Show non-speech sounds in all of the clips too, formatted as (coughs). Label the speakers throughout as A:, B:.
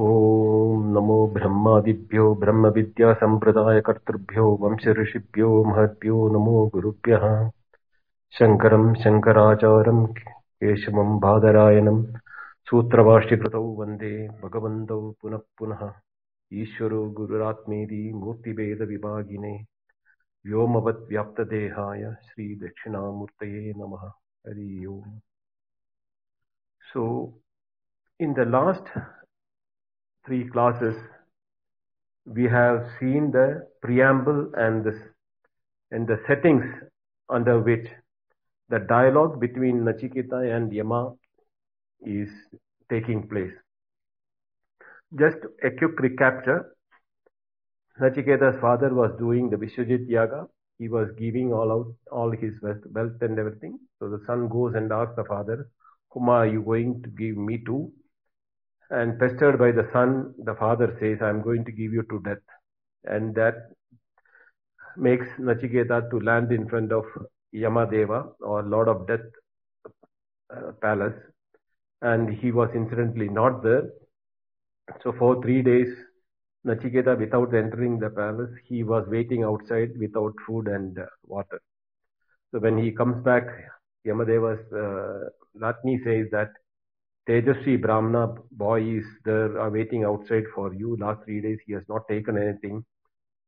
A: ओम नमो ब्रह्मादिभ्यो वंश ऋषिभ्यो महद्यो नमो गुरुभ्यः शङ्करम् शङ्कराचार्यम् केशवम् बादरायणम् सूत्रभाष्यकृतौ वंदे भगवन्तौ पुनः पुनः ईश्वरो व्याप्त देहाय श्री श्रीदक्षिणामूर्तये नमः Hari
B: Om so in the last three classes, we have seen the preamble and the, and the settings under which the dialogue between Nachiketa and Yama is taking place. Just a quick recapture. Nachiketa's father was doing the Vishwajit Yaga. He was giving all out all his wealth and everything. So the son goes and asks the father, Whom are you going to give me to? And pestered by the son, the father says, I am going to give you to death. And that makes Nachiketa to land in front of Yamadeva or Lord of Death uh, palace. And he was incidentally not there. So for three days, Nachiketa, without entering the palace, he was waiting outside without food and uh, water. So when he comes back, Yamadeva's uh, Latni says that Tejasvi Brahmana boy is there uh, waiting outside for you. Last three days he has not taken anything.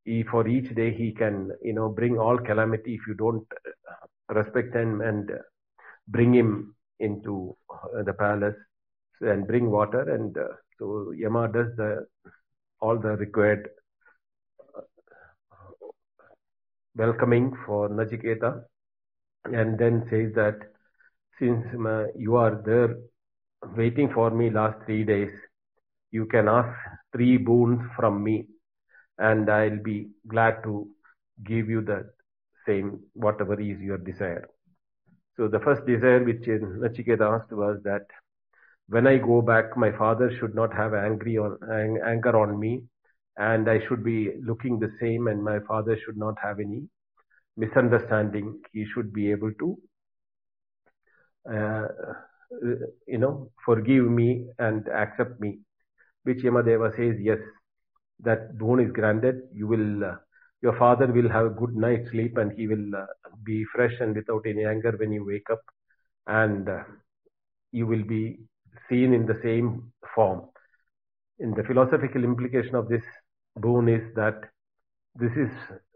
B: He, for each day he can, you know, bring all calamity if you don't uh, respect him and uh, bring him into the palace and bring water. And uh, so Yama does the, all the required welcoming for Nachiketa and then says that since you are there waiting for me last three days. You can ask three boons from me, and I'll be glad to give you the same, whatever is your desire. So the first desire which Nachiketa asked was that when I go back, my father should not have angry on, ang- anger on me, and I should be looking the same, and my father should not have any misunderstanding. He should be able to uh, uh, you know, forgive me and accept me. Which Yamadeva says, yes, that boon is granted. You will, uh, your father will have a good night's sleep and he will uh, be fresh and without any anger when you wake up. And uh, you will be seen in the same form. In the philosophical implication of this boon is that this is,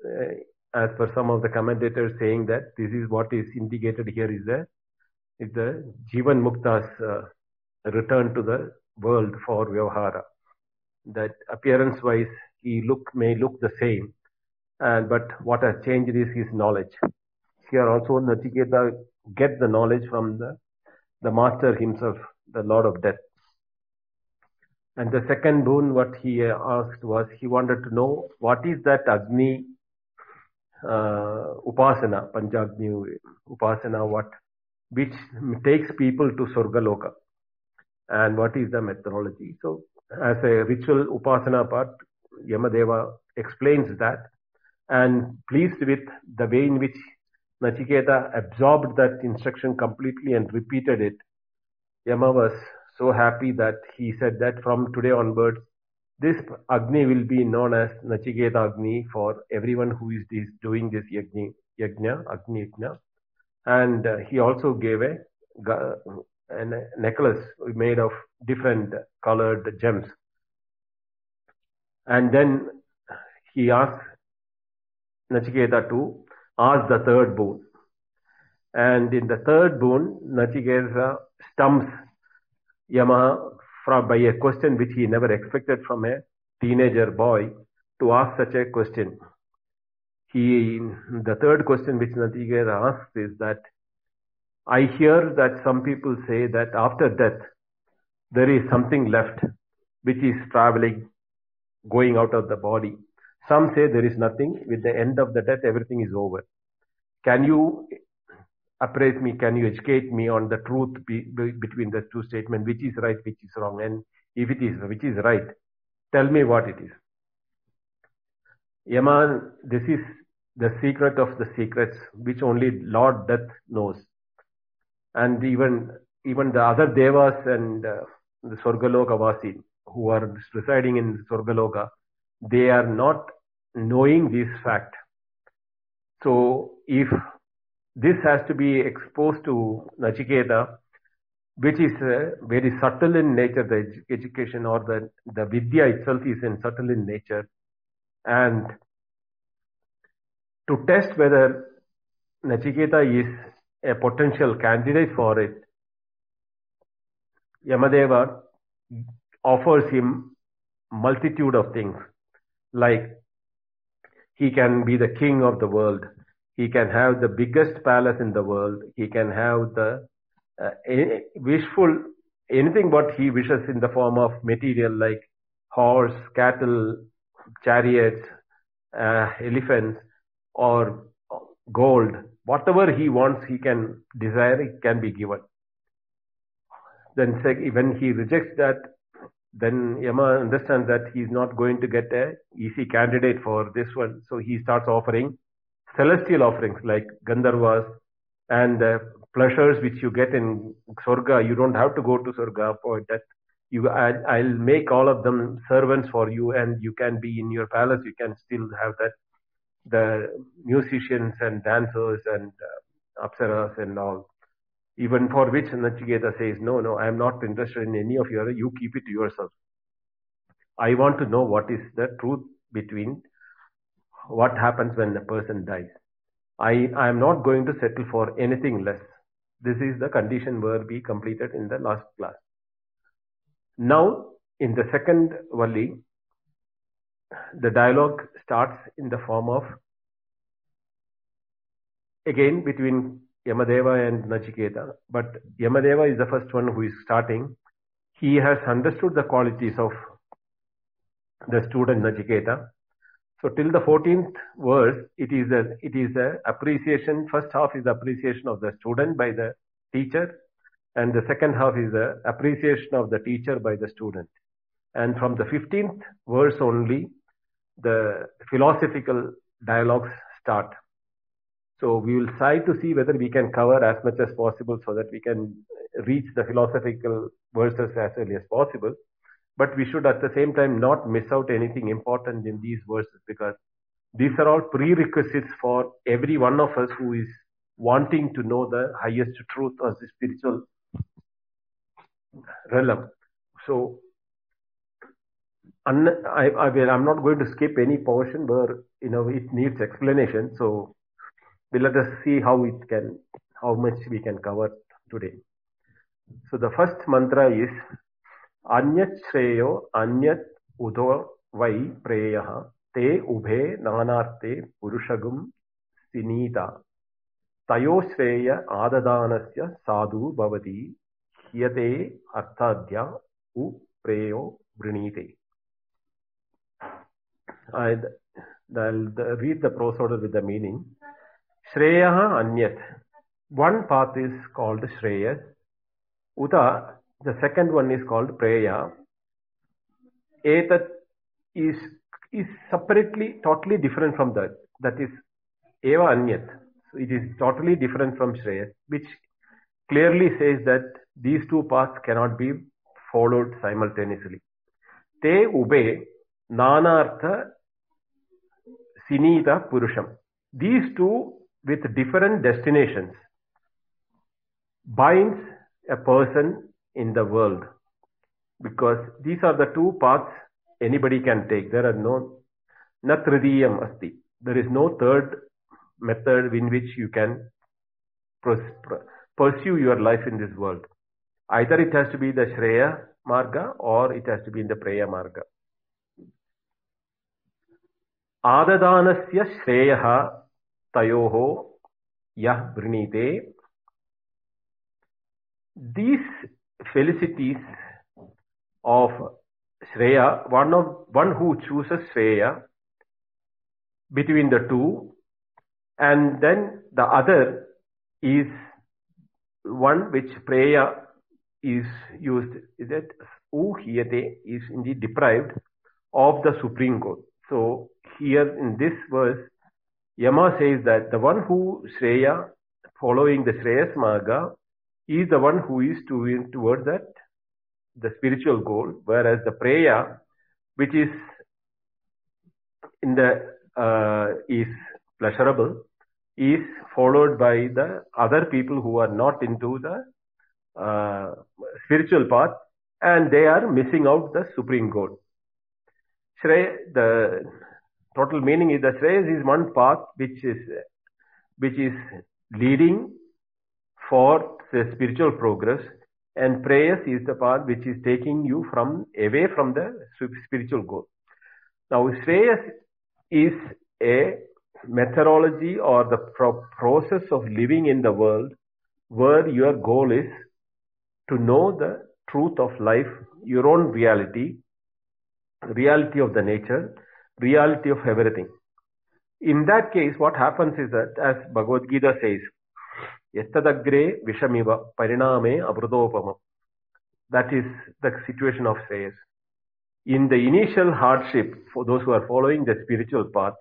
B: uh, as per some of the commentators saying that this is what is indicated here is a is the Jivan Mukta's uh, return to the world for Vyavahara. That appearance wise, he look may look the same, but what has changed is his knowledge. Here also Nachiketa get the knowledge from the, the master himself, the Lord of Death. And the second boon, what he uh, asked was, he wanted to know what is that Agni uh, Upasana, Panjagni Upasana, what which takes people to Surgaloka. And what is the methodology? So, as a ritual upasana part, Yamadeva explains that. And pleased with the way in which Nachiketa absorbed that instruction completely and repeated it, Yama was so happy that he said that from today onwards, this Agni will be known as Nachiketa Agni for everyone who is doing this Yajna, Yajna Agni Yajna and uh, he also gave a, a necklace made of different colored gems. And then he asked Nachiketa to ask the third boon. And in the third boon, Nachiketa stumps Yamaha from, by a question which he never expected from a teenager boy to ask such a question he the third question which Nachiketa asked is that I hear that some people say that after death there is something left which is traveling, going out of the body. Some say there is nothing. With the end of the death, everything is over. Can you appraise me? Can you educate me on the truth be, be, between the two statements, which is right, which is wrong? And if it is which is right, tell me what it is. Yaman, this is the secret of the secrets, which only Lord Death knows. And even, even the other devas and uh, the Sorgaloka Vasi, who are residing in Sorgaloka, they are not knowing this fact. So if this has to be exposed to Nachiketa, which is uh, very subtle in nature, the education or the, the vidya itself is in subtle in nature and to test whether Nachiketa is a potential candidate for it, Yamadeva offers him multitude of things like he can be the king of the world he can have the biggest palace in the world he can have the uh, wishful anything what he wishes in the form of material like horse cattle chariots, uh, elephants, or gold. Whatever he wants, he can desire, it can be given. Then when he rejects that, then Yama understands that he is not going to get a easy candidate for this one. So he starts offering celestial offerings like Gandharvas and the uh, pleasures which you get in Sorga. You don't have to go to Sorga for that you I, i'll make all of them servants for you and you can be in your palace you can still have that the musicians and dancers and uh, apsaras and all even for which nachiketa says no no i am not interested in any of your you keep it to yourself i want to know what is the truth between what happens when a person dies i i am not going to settle for anything less this is the condition where we completed in the last class now, in the second Valli, the dialogue starts in the form of again between Yamadeva and Nachiketa, but Yamadeva is the first one who is starting. He has understood the qualities of the student Nachiketa. So till the 14th verse, it is a it is a appreciation. First half is appreciation of the student by the teacher and the second half is the appreciation of the teacher by the student. And from the 15th verse only, the philosophical dialogues start. So we will try to see whether we can cover as much as possible so that we can reach the philosophical verses as early as possible. But we should at the same time not miss out anything important in these verses because these are all prerequisites for every one of us who is wanting to know the highest truth or the spiritual realm. So un, I, I I'm not going to skip any portion where you know it needs explanation. So we let us see how it can, how much we can cover today. So the first mantra is Anyat Shreyo Anyat Udo Vai Preyaha Te Ubhe Nanarte Purushagum Sinita तयोश्रेय आददानस्य Sadhu भवति क्रियते वृणीते I'll, I'll read the prose order with the meaning. Shreyaha Anyat. One path is called Shreyas. Uta, the second one is called Preya. Etat is, is separately, totally different from that. That is Eva Anyat. So it is totally different from Shreyas, which clearly says that these two paths cannot be followed simultaneously. Te ube nanartha sinita purusham. These two with different destinations binds a person in the world because these are the two paths anybody can take. There are no natridiyam asti. There is no third method in which you can pursue your life in this world. Either it has to be the Shreya Marga or it has to be in the Preya Marga. आददानस्य श्रेयः तयोः यः वृणीते these felicities of Shreya, one of one who chooses Shreya between the two, and then the other is one which Preya is used that who here is indeed deprived of the Supreme Court. So here in this verse, Yama says that the one who Shreya, following the Shreyas Marga, is the one who is to, toward that, the spiritual goal, whereas the Preya, which is in the, uh, is pleasurable, is followed by the other people who are not into the uh, spiritual path and they are missing out the supreme goal. Shreya, the total meaning is that Shreyas is one path which is which is leading for the spiritual progress and Preyas is the path which is taking you from away from the spiritual goal. Now Shreyas is a methodology or the pro process of living in the world where your goal is to know the truth of life, your own reality, reality of the nature, reality of everything. In that case, what happens is that, as Bhagavad Gita says, Yastadagre Vishamiva Pariname Abhrudopama. That is the situation of says. In the initial hardship, for those who are following the spiritual path,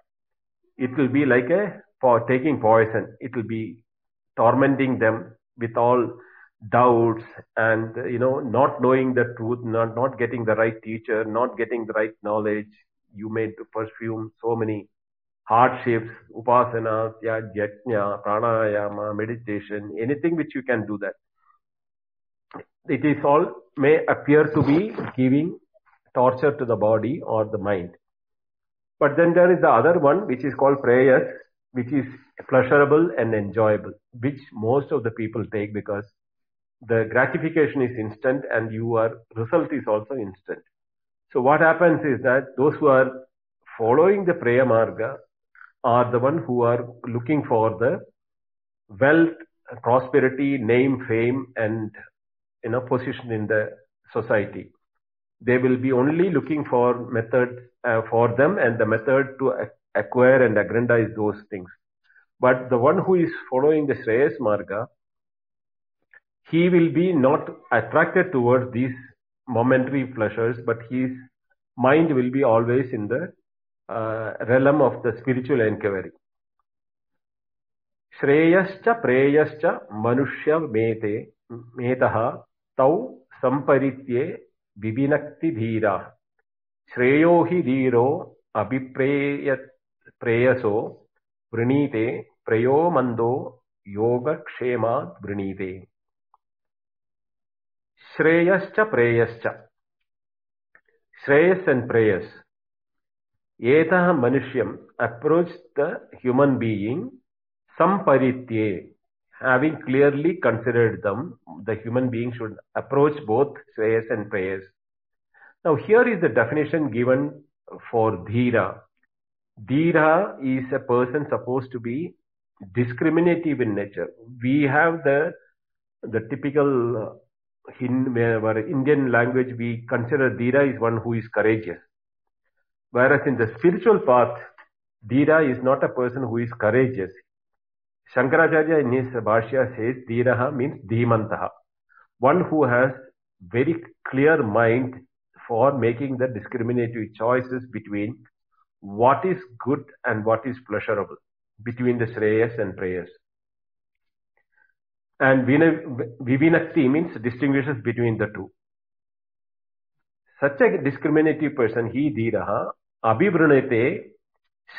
B: it will be like a for taking poison. It will be tormenting them with all doubts and you know not knowing the truth not not getting the right teacher not getting the right knowledge you may perfume so many hardships upasanas yeah yajna pranayama meditation anything which you can do that it is all may appear to be giving torture to the body or the mind but then there is the other one which is called Preya which is pleasurable and enjoyable which most of the people take because the gratification is instant and your result is also instant. So what happens is that those who are following the Preya marga are the one who are looking for the wealth, prosperity, name, fame, and you know position in the society. They will be only looking for methods uh, for them, and the method to acquire and aggrandize those things. But the one who is following the Shreyas Marga he will be not attracted towards these momentary pleasures, but his mind will be always in the uh, realm of the spiritual inquiry. श्रेयश्च प्रेयश्च मनुष्यमेते मेतः तौ सम्परित्ये विविनक्ति धीरा श्रेयो हि धीरो अभिप्रेय प्रेयसो वृणीते प्रयो yoga kshema वृणीते ശ്രേയശ്ച പ്രേയശ്ച Shreyas and Preyas. Etaha Manushyam approached the human being Samparitye. Having clearly considered them, the human being should approach both Shreyas and Preyas. Now here is the definition given for Dhira. Dhira is a person supposed to be discriminative in nature. We have the, the typical in our Indian language we consider Dhira is one who is courageous. Whereas in the spiritual path, Dhira is not a person who is courageous. Shankaracharya in his Bhashya says Dhiraha means Dhimantaha. One who has very clear mind for making the discriminatory choices between what is good and what is pleasurable, between the Shreyas and Prayas and Vivinakti means distinguishes between the two. Such a discriminative person, he dhiraha, te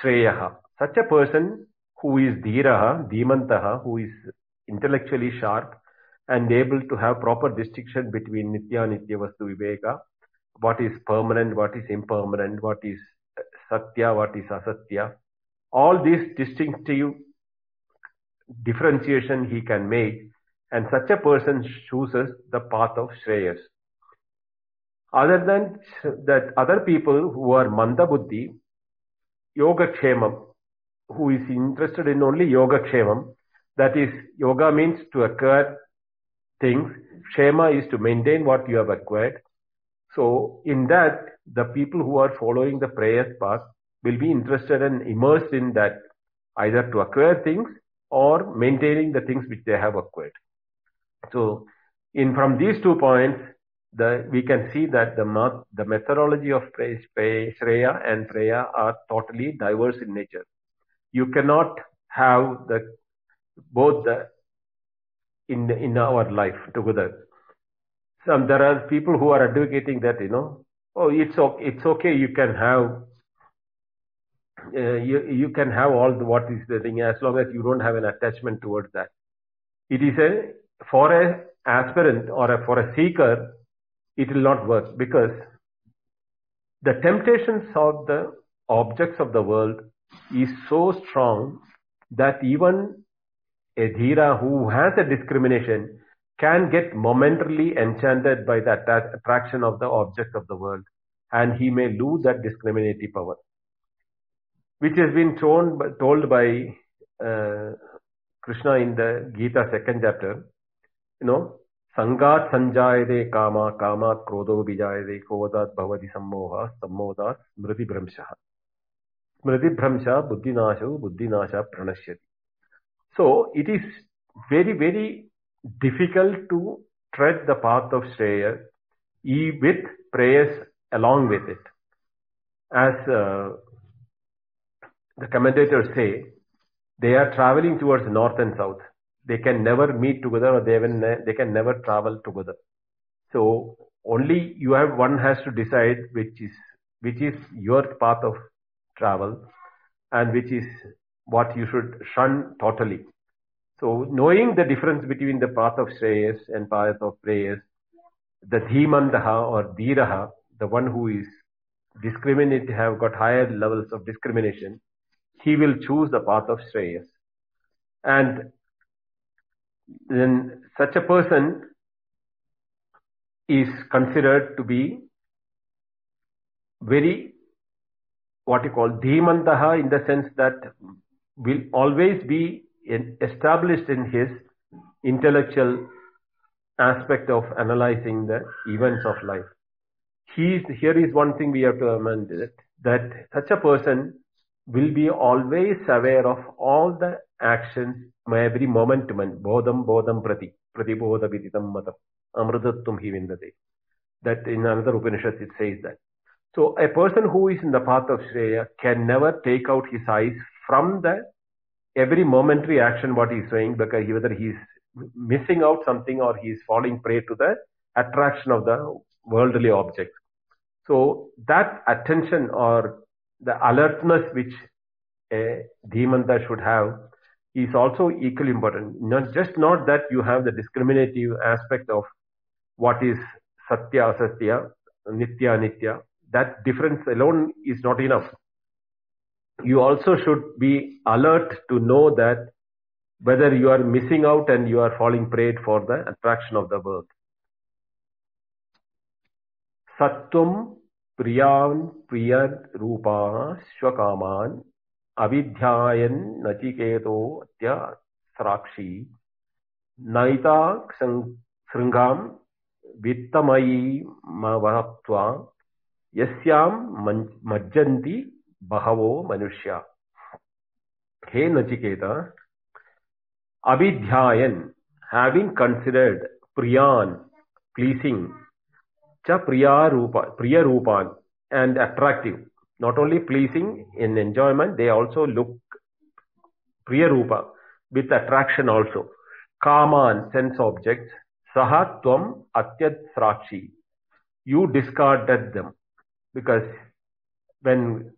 B: shreyaha. Such a person who is dhiraha, dhimantaha, who is intellectually sharp and able to have proper distinction between nitya, nitya vastu viveka, what is permanent, what is impermanent, what is satya, what is asatya. All these distinctive differentiation he can make and such a person chooses the path of Shreyas. Other than that, other people who are Mandabuddhi, Yoga Kshemam, who is interested in only Yoga Kshemam, that is, Yoga means to acquire things, Shema is to maintain what you have acquired. So, in that, the people who are following the Preyas path will be interested and immersed in that, either to acquire things or maintaining the things which they have acquired. So in from these two points, we can see that the methodology of Shreya and Preya are totally diverse in nature. You cannot have both in our life together. There are people who are advocating that, you "Oh, it's okay. You can have uh, all what is the thing as long as you don't have an attachment towards that." It is for an aspirant or a, for a seeker, it will not work because the temptations of the objects of the world is so strong that even a dhira who has a discrimination can get momentarily enchanted by the attraction of the objects of the world and he may lose that discriminative power which has been told, told by uh, krishna in the gita second chapter you know, Sangat Sanjayate Kama, Kama Krodho Vijayate, Kodat Bhavati Sammoha, Sammodat Smriti Brahmshaha. Smriti Buddhi Brahmsha, Buddhi Buddhinasha Pranashyati. So it is very, very difficult to tread the path of Shreya with Preyas along with it. As uh, the commentators say, they are traveling towards north and south they can never meet together or they, even, they can never travel together. So only you have one has to decide which is which is your path of travel and which is what you should shun totally. So knowing the difference between the path of Shreyas and path of Prayas, the Dhimandaha or Dhiraha, the one who is discriminate have got higher levels of discrimination, he will choose the path of Shreyas. And then such a person is considered to be very what you call dhimantaha in the sense that will always be established in his intellectual aspect of analyzing the events of life. He is, here is one thing we have to remember that such a person will be always aware of all the actions every moment man bodham bodham prati bodha viditam matam amritatvam hi vindate that in another upanishad it says that so a person who is in the path of shreya can never take out his eyes from the every momentary action what he is doing because whether he is missing out something or he is falling prey to the attraction of the worldly objects so that attention or the alertness which Dhimanta should have is also equally important. Not just not that you have the discriminative aspect of what is satya asatya, nitya nitya. That difference alone is not enough. You also should be alert to know that whether you are missing out and you are falling prey for the attraction of the world. Satum priyan priyan rupa swakaman अविध्यायन नचिकेतो अत्यस्राक्षी श्रृंगा वित्तमयी महत्वा यस्याम बहवो मनुष्य हे नचिकेत अविध्यायन having considered प्रियान pleasing च प्रिया रूप प्रिय रूपान and attractive not only pleasing in enjoyment, they also look Priya Rupa with attraction also. Karma and sense objects, Saha Tvam Atyat You discarded them because when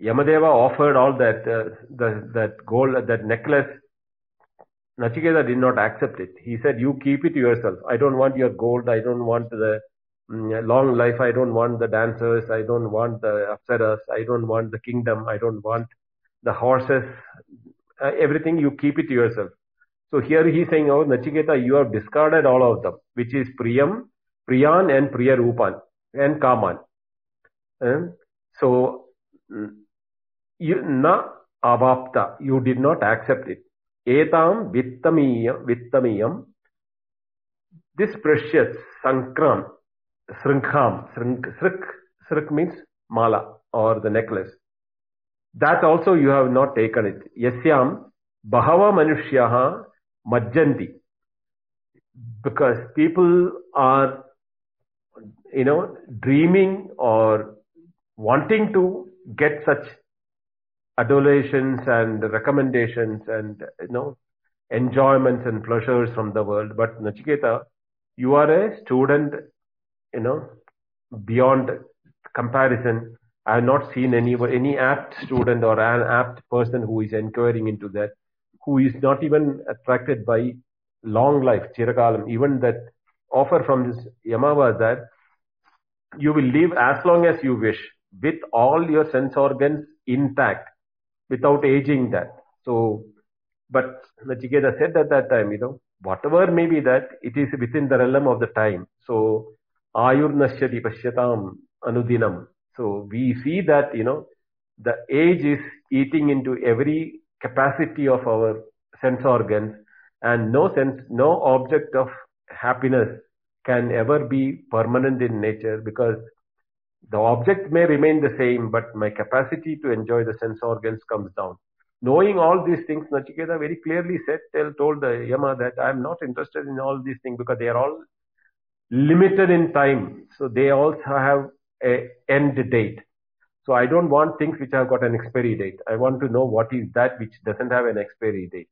B: Yamadeva offered all that uh, the, that gold, that necklace. Nachiketa did not accept it. He said, "You keep it yourself. I don't want your gold. I don't want the Mm, long life. I don't want the dancers. I don't want the apsaras. I don't want the kingdom. I don't want the horses. Uh, everything you keep it to yourself. So here he is saying, oh Nachiketa, you have discarded all of them, which is Priyam, Priyan and Priyarupan and Kaman. And um, so mm, you na avapta, you did not accept it. Etam vittamiyam, vittamiyam. This precious sankram, sringham. Srink, srik, srik means mala or the necklace. That also you have not taken it. Yasyam bahava manushyaha majjanti. Because people are, you know, dreaming or wanting to get such adulations and recommendations and, you know, enjoyments and pleasures from the world. But Nachiketa, you are a student you know beyond comparison. I have not seen any any apt student or an apt person who is inquiring into that, who is not even attracted by long life, chirakalam. Even that offer from this was that you will live as long as you wish with all your sense organs intact without aging that. So, but Nachiketa said at that time, you know, whatever may be that, it is within the realm of the time. So, ayurnashyati pashyatam anudinam. So we see that, you know, the age is eating into every capacity of our sense organs and no sense, no object of happiness can ever be permanent in nature because the object may remain the same, but my capacity to enjoy the sense organs comes down. Knowing all these things, Nachiketa very clearly said, told the Yama that I am not interested in all these things because they are all limited in time. So they also have a end date. So I don't want things which have got an expiry date. I want to know what is that which doesn't have an expiry date.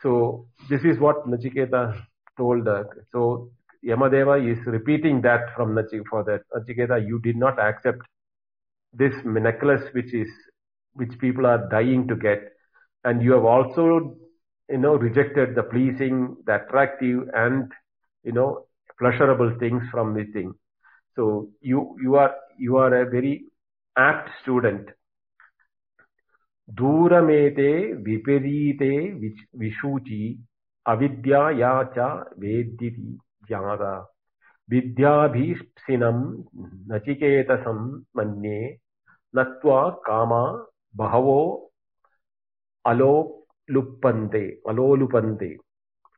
B: So this is what Nachiketa told. so Yamadeva is repeating that from Nachiketa for that Nachiketa, you did not accept this necklace which is which people are dying to get, and you have also you know rejected the pleasing, the attractive, and you know pleasurable things from the thing. So you you are you are a very apt student. me Duramete viparite vishuchi avidya yacha vediti jnana vidya bhispsinam nachiketasam manye natva kama bhavo alo lupante alo lupante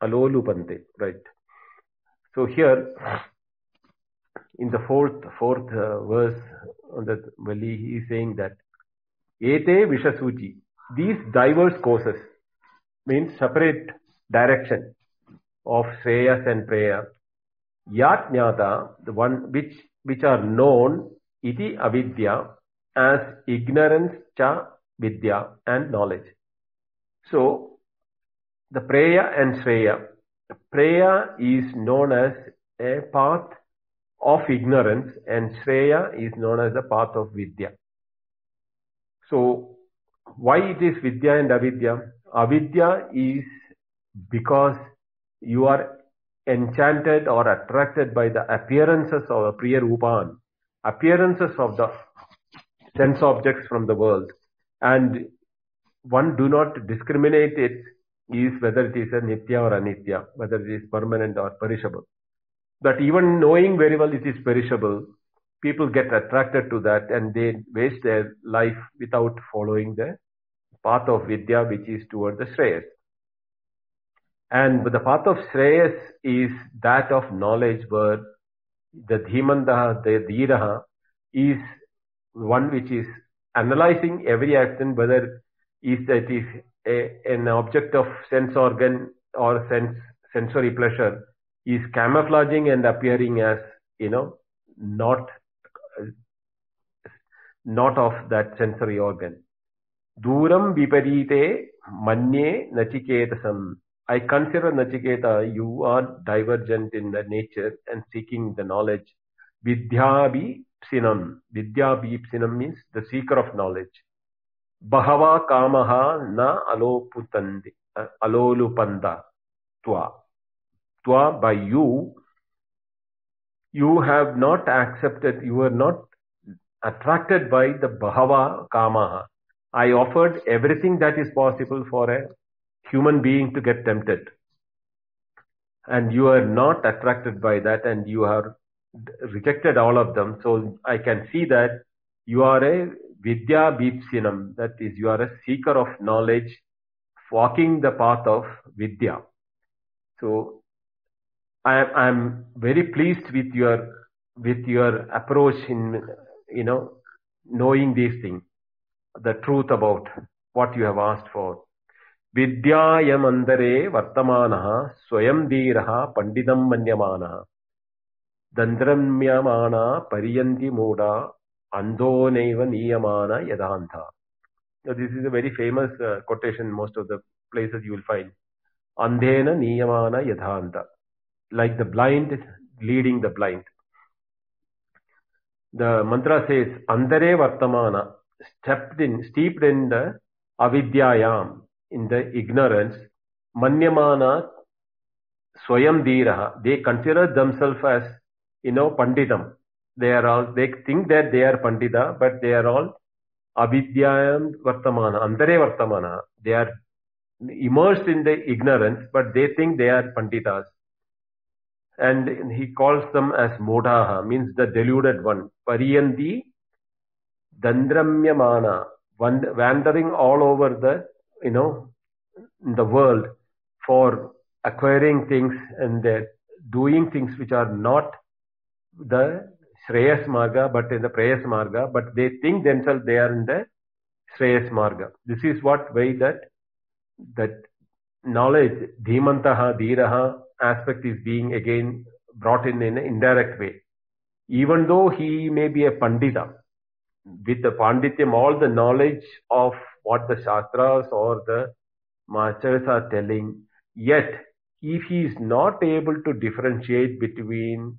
B: alo lupante right so here, in the fourth fourth uh, verse on that Vali, he is saying that Ete Vishasuji, these diverse courses means separate direction of Shreyas and Preya. Yat the one which which are known, iti avidya as ignorance cha vidya and knowledge. So the Preya and Shreya Preya is known as a path of ignorance and Shreya is known as the path of Vidya. So why it is Vidya and Avidya? Avidya is because you are enchanted or attracted by the appearances of a priya appearances of the sense objects from the world. And one do not discriminate it is whether it is a nitya or anitya, whether it is permanent or perishable. But even knowing very well it is perishable, people get attracted to that and they waste their life without following the path of Vidya, which is toward the Shreyas. And the path of Shreyas is that of knowledge where the Dhimandaha, the Dhiraha is one which is analyzing every action, whether is it is a, an object of sense organ or sense sensory pleasure is camouflaging and appearing as you know not not of that sensory organ. Duram viparite manye nachiketasam. I consider Nachiketa, you are divergent in the nature and seeking the knowledge. Vidyabhi psinam. Vidyabhi psinam means the seeker of knowledge. बहवः कामाः na aloputanda alolupanda twa twa by you you have not accepted you are not attracted by the bhava kamaha i offered everything that is possible for a human being to get tempted and you are not attracted by that and you have rejected all of them so i can see that you are a Vidyabhipsinam, that is, you are a seeker of knowledge, walking the path of Vidya. So I am very pleased with your with your approach in you know knowing these things, the truth about what you have asked for. विद्यायमन्तरे वर्तमानः स्वयं धीरः पण्डितं मन्यमानः दन्द्रम्यमाणा pariyanti मूढा Andoneva niyamana yadanta. Now, this is a very famous uh, quotation most of the places you will find. Andhena niyamana yadanta. Like the blind leading the blind. The mantra says, Andare vartamana, stepped in, steeped in the avidyayam, in the ignorance, manyamana swayam dhiraha. They consider themselves as, you know, panditam they are all they think that they are pandita, but they are all avidyam vartamana, antare vartamana. They are immersed in the ignorance, but they think they are panditas. And he calls them as modaha, means the deluded one. Pariyanti dandramyamana, wandering all over the you know the world for acquiring things and doing things which are not the Shreyas Marga, but in the Prayas Marga, but they think themselves they are in the Shreyas Marga. This is what way that that knowledge, Dhimantaha, raha aspect is being again brought in in an indirect way. Even though he may be a Pandita, with the Pandityam, all the knowledge of what the Shastras or the masters are telling, yet if he is not able to differentiate between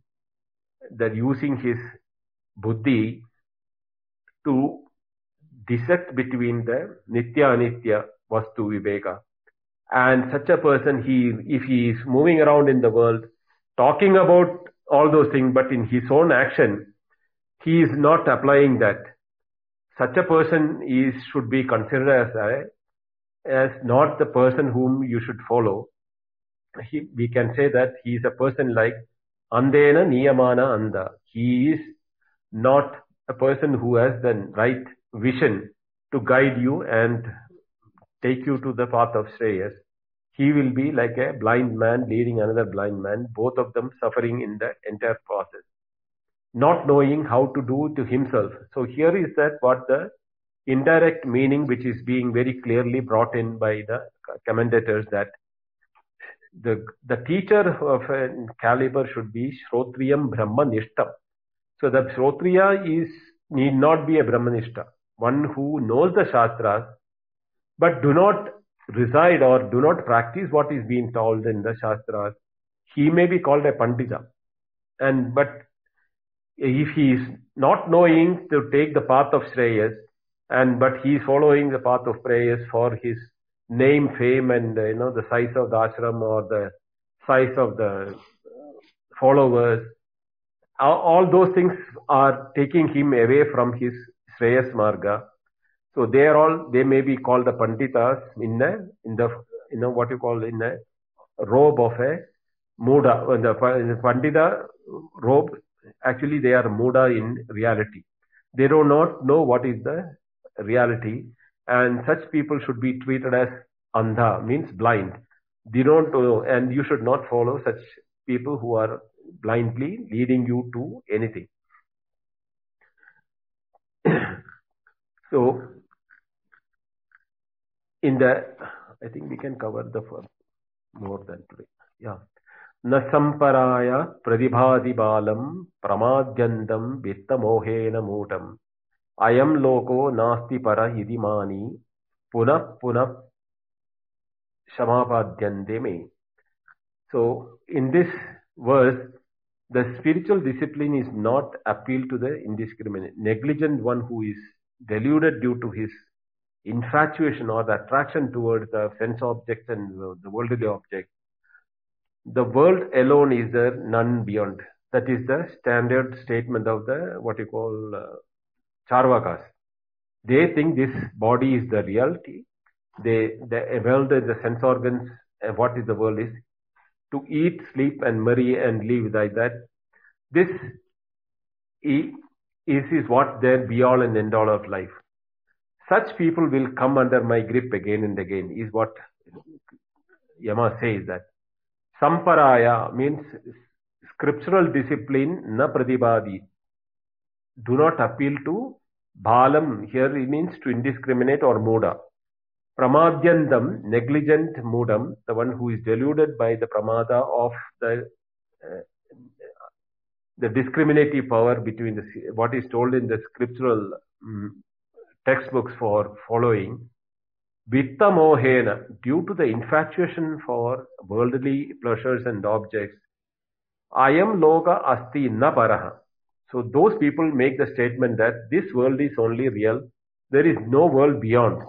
B: that using his buddhi to dissect between the nitya anitya vastu viveka. And such a person, he if he is moving around in the world, talking about all those things, but in his own action, he is not applying that. Such a person is should be considered as a as not the person whom you should follow. He, we can say that he is a person like Andena Niyamana Anda. He is not a person who has the right vision to guide you and take you to the path of Shreyas. He will be like a blind man leading another blind man, both of them suffering in the entire process, not knowing how to do to himself. So here is that what the indirect meaning which is being very clearly brought in by the commentators that the, the teacher of uh, caliber should be Shrotriyam Brahmanishtam. So the Shrotriya is, need not be a Brahmanishta, one who knows the Shastras, but do not reside or do not practice what is being told in the Shastras. He may be called a Pandita. And, but if he is not knowing to take the path of Shreyas, and but he is following the path of Preyas for his name, fame, and uh, you know the size of the ashram or the size of the uh, followers. All, all those things are taking him away from his Shreyas Marga. So they are all they may be called the panditas in the in the you know what you call in the robe of a muda. The, the pandita robe actually they are muda in reality. They do not know what is the reality and such people should be treated as andha, means blind. They don't know, and you should not follow such people who are blindly leading you to anything. (coughs) so, in the, I think we can cover the first more than today. Yeah. न सम्पराय प्रतिभादिबालम् प्रमाद्यन्तम् वित्तमोहेन I लोको नास्ति nasti इति मानी पुनः पुनः Shamapadyante me. So in this verse, the spiritual discipline is not appealed to the indiscriminate, negligent one who is deluded due to his infatuation or the attraction towards the sense objects and the worldly objects. The world alone is there, none beyond. That is the standard statement of the what you call uh, Charvakas. They think this body is the reality. They, they well, the, sense organs, uh, what is the world is to eat, sleep, and marry and live like that. This is, is what their be all and end all of life. Such people will come under my grip again and again, is what Yama says that. Samparaya means scriptural discipline na pradibadi. Do not appeal to bhalam here it means to indiscriminate or muda. Pramadhyandam, negligent mudam, the one who is deluded by the pramada of the uh, the discriminative power between the, what is told in the scriptural um, textbooks for following. Vitta mohena, due to the infatuation for worldly pleasures and objects, I am loka asti na paraha. So those people make the statement that this world is only real, there is no world beyond.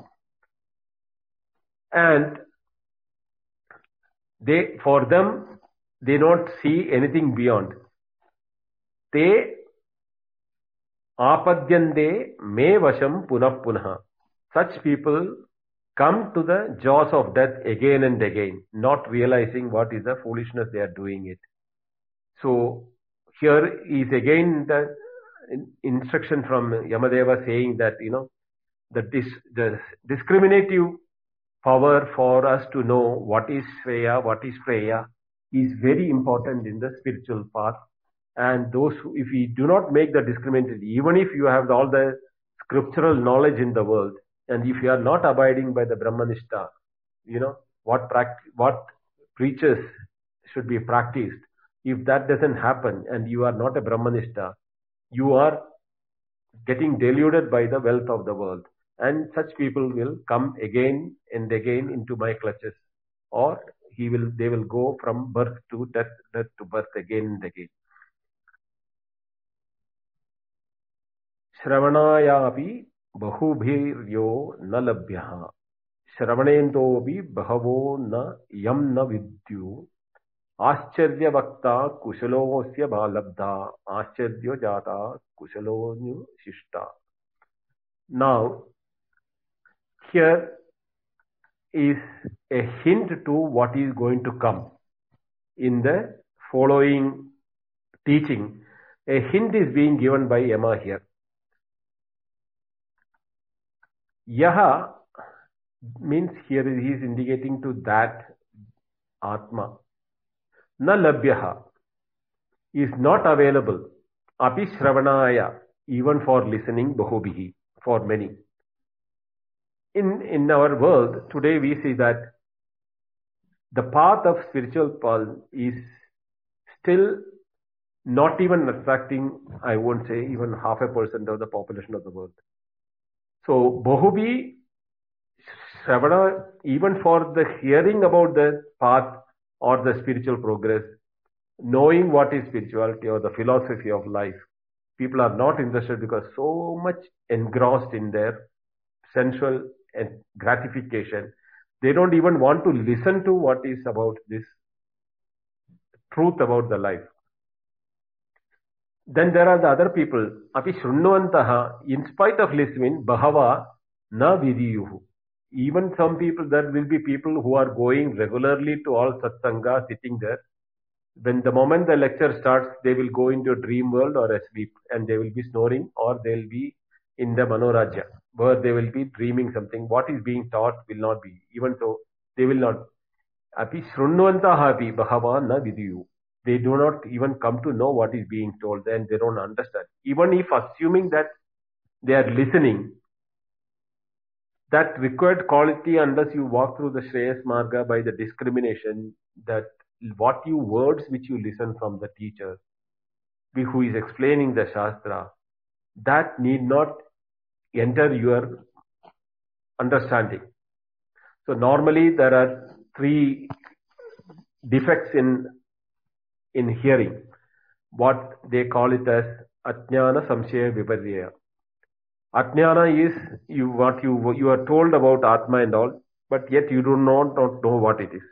B: And they, for them, they don't see anything beyond. They apadyante me vasham punah Such people come to the jaws of death again and again, not realizing what is the foolishness they are doing it. So here is again the instruction from Yamadeva saying that, you know, the, this the discriminative power for us to know what is Shreya, what is Preya is very important in the spiritual path. And those, who, if we do not make the discriminative, even if you have all the scriptural knowledge in the world, and if you are not abiding by the Brahmanishta, you know, what, what preaches should be practiced if that doesn't happen and you are not a Brahmanishta, you are getting deluded by the wealth of the world. And such people will come again and again into my clutches, or he will they will go from birth to death, death to birth again and again. श्रवणायापि बहुभिर्यो न लभ्यः श्रवणेन्दोऽपि बहवो न यं vidyu. आश्चर्य वक्ता कुशलो से बालब्धा आश्चर्य जाता कुशलो शिष्टा now here is a hint to what is going to come in the following teaching a hint is being given by Yama here यह means here is indicating to that आत्मा Na labhyaha is not available api shravanaya even for listening bahubhi for many in in our world today we see that the path of spiritual path is still not even attracting i won't say even half a percent of the population of the world so bahubhi shravana even for the hearing about the path or the spiritual progress, knowing what is spirituality or the philosophy of life. People are not interested because so much engrossed in their sensual and gratification. They don't even want to listen to what is about this truth about the life. Then there are the other people. Api Shrunvantaha, in spite of listening, Bahava na vidiyuhu even some people, there will be people who are going regularly to all satsanga, sitting there. When the moment the lecture starts, they will go into a dream world or asleep and they will be snoring or they'll be in the Manorajya where they will be dreaming something. What is being taught will not be. Even though they will not. Api srunnvantaha api bhava na vidiyu. They do not even come to know what is being told and they don't understand. Even if assuming that they are listening, that required quality unless you walk through the Shreyas Marga by the discrimination that what you words which you listen from the teacher who is explaining the Shastra that need not enter your understanding. So normally there are three defects in in hearing. What they call it as Ajnana Samshaya Viparya. Ajnana is you what you you are told about Atma and all, but yet you do not, not know what it is.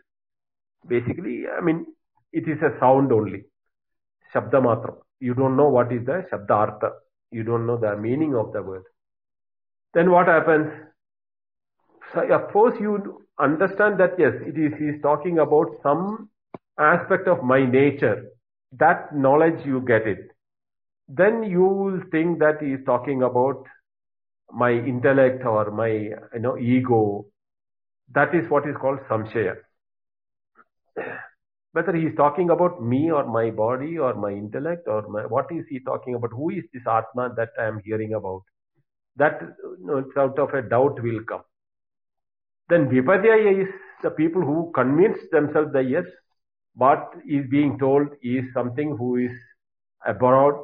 B: Basically, I mean, it is a sound only. Shabda matra. You don't know what is the Shabda Artha. You don't know the meaning of the word. Then what happens? So of course, you understand that yes, it is he is talking about some aspect of my nature. That knowledge you get it. Then you will think that he is talking about my intellect or my you know ego. That is what is called samshaya. Whether he is talking about me or my body or my intellect or my, what is he talking about? Who is this Atma that I am hearing about? That you know, sort of a doubt will come. Then Vipadhyaya is the people who convince themselves that yes, what is being told is something who is abroad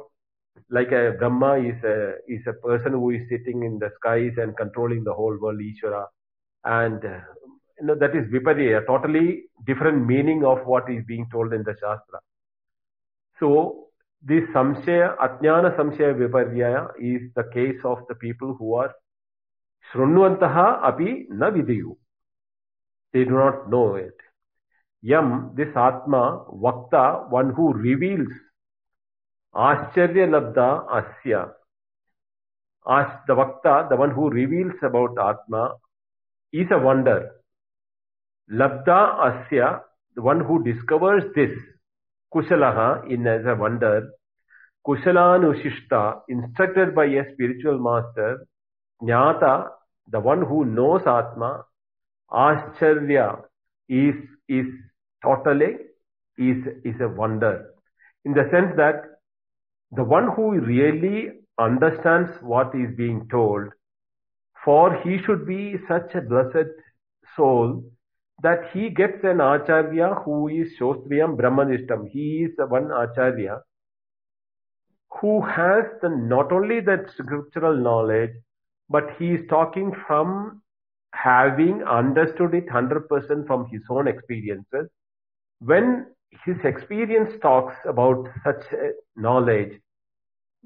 B: like a Brahma is a is a person who is sitting in the skies and controlling the whole world, Ishvara, and uh, you know, that is Viparya, a totally different meaning of what is being told in the Shastra. So this samshaya, ajnana samshaya viparyaya is the case of the people who are shrunvantaha api na vidyu. They do not know it. Yam, this atma, vakta, one who reveals Ascharya-labdha asya. Ash, the Vakta, the one who reveals about Atma, is a wonder. Labdha asya, the one who discovers this, ha in as a wonder, Kushalanusishta, instructed by a spiritual master, Jnata, the one who knows Atma, Ascharya, is, is totally, is, is a wonder. In the sense that the one who really understands what is being told, for he should be such a blessed soul that he gets an acharya who is Shrotriyam Brahmanishtam. He is one acharya who has the, not only that scriptural knowledge, but he is talking from having understood it 100% from his own experiences. When his experience talks about such knowledge.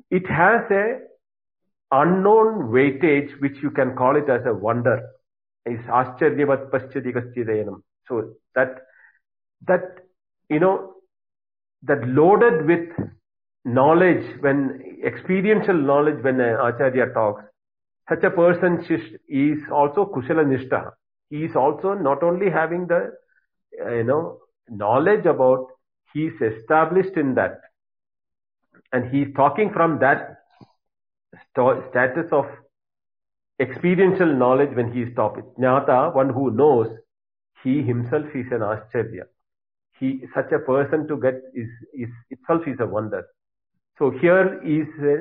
B: It has a unknown weightage, which you can call it as a wonder. Is So that, that, you know, that loaded with knowledge, when experiential knowledge, when Acharya talks, such a person is also Kushala Nishta. He is also not only having the, you know, knowledge about he's established in that and he's talking from that st- status of experiential knowledge when he is talking jnata one who knows he himself is an ashcharya he such a person to get is, is itself is a wonder so here is a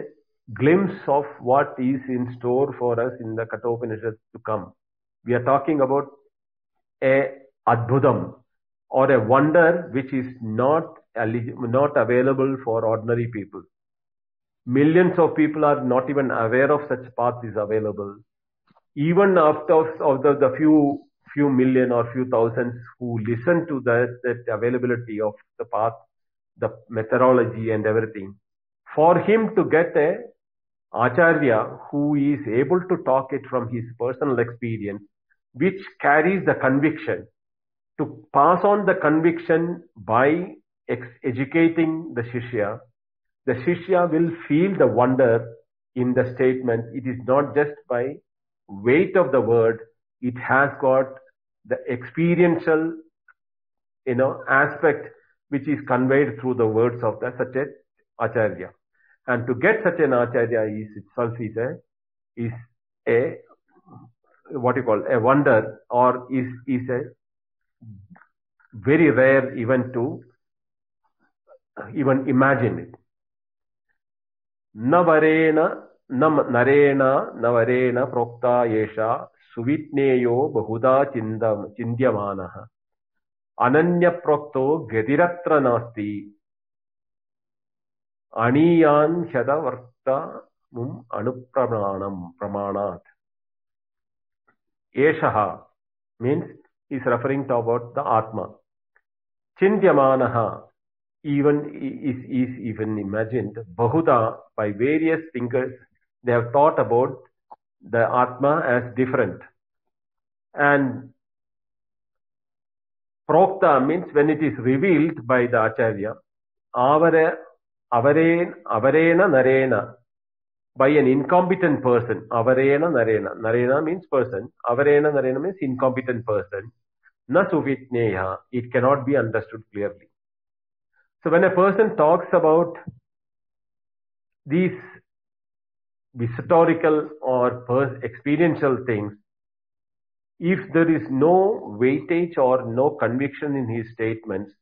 B: glimpse of what is in store for us in the Kathopanishad to come we are talking about a adbhudam or a wonder which is not, not available for ordinary people. Millions of people are not even aware of such path is available. Even after of the, the few few million or few thousands who listen to that, that availability of the path, the methodology and everything, for him to get a acharya who is able to talk it from his personal experience, which carries the conviction to pass on the conviction by educating the Shishya, the Shishya will feel the wonder in the statement. It is not just by weight of the word, it has got the experiential, you know, aspect which is conveyed through the words of the such an Acharya. And to get such an Acharya is itself is a, is a, what you call, a wonder or is, is a very rare even to even imagine it. Navarena nam Narena Navarena Prokta Yesha Suvitneyo Bahuda Chindam chindyamana Ananya Prokto Gediratra Nasti Aniyan Shadavarta Mum Anupranam Pramanat Eshaha means is referring to about the Atma. Chintyamanaha even is, is even imagined. Bahuta by various thinkers they have thought about the Atma as different. And Prokta means when it is revealed by the Acharya, avare, avarena, avarena narena, by an incompetent person. Avarena narena. Narena means person. Avarena narena means incompetent person na suvitneha, it cannot be understood clearly. So when a person talks about these historical or experiential things, if there is no weightage or no conviction in his statements,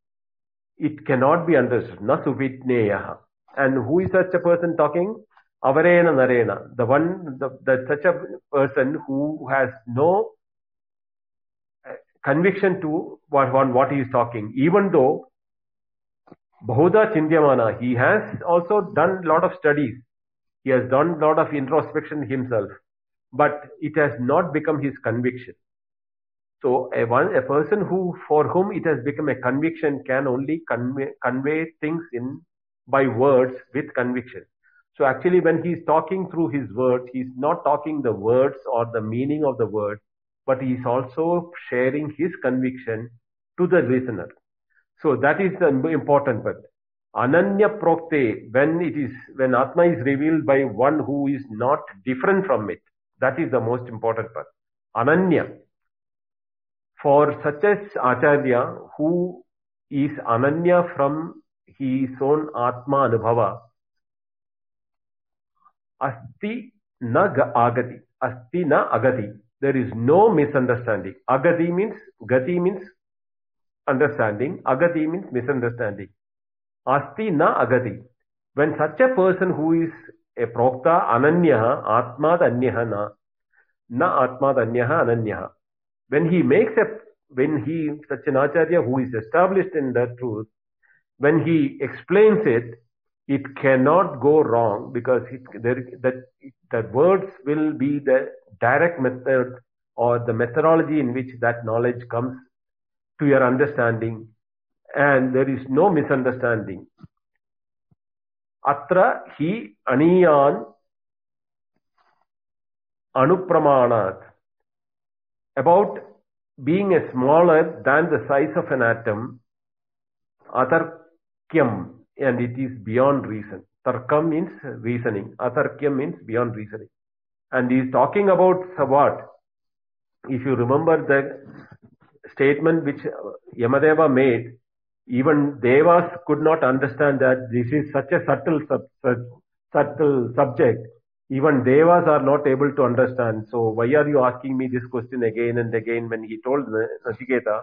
B: it cannot be understood. Na suvitneyaha. And who is such a person talking? Avarena narena. The one, the, the, such a person who has no conviction to what, on what he is talking, even though Bahuda Chindyamana, he has also done a lot of studies. He has done a lot of introspection himself, but it has not become his conviction. So a, one, a person who, for whom it has become a conviction can only convey, convey things in by words with conviction. So actually when he is talking through his words, he is not talking the words or the meaning of the words but he is also sharing his conviction to the listener. So that is the important part. Ananya prokte, when it is, when Atma is revealed by one who is not different from it, that is the most important part. Ananya. For such as Acharya, who is Ananya from his own Atma Anubhava, Asti na agati, Asti na agati there is no misunderstanding. Agati means, gati means understanding. Agati means misunderstanding. Asti na agati. When such a person who is a prokta ananyaha, atmad anyaha na, na atmad anyaha ananyaha. When he makes a, when he, such an acharya who is established in the truth, when he explains it, it cannot go wrong because it, there, that, that words will be the direct method or the methodology in which that knowledge comes to your understanding and there is no misunderstanding. Atra hi aniyan anupramanat about being a smaller than the size of an atom atarkyam and it is beyond reason. Tarkam means reasoning. Atarkyam means beyond reasoning. And he's talking about what? If you remember the statement which Yamadeva made, even Devas could not understand that this is such a subtle, sub, sub, subtle subject. Even Devas are not able to understand. So why are you asking me this question again and again when he told Nachiketa?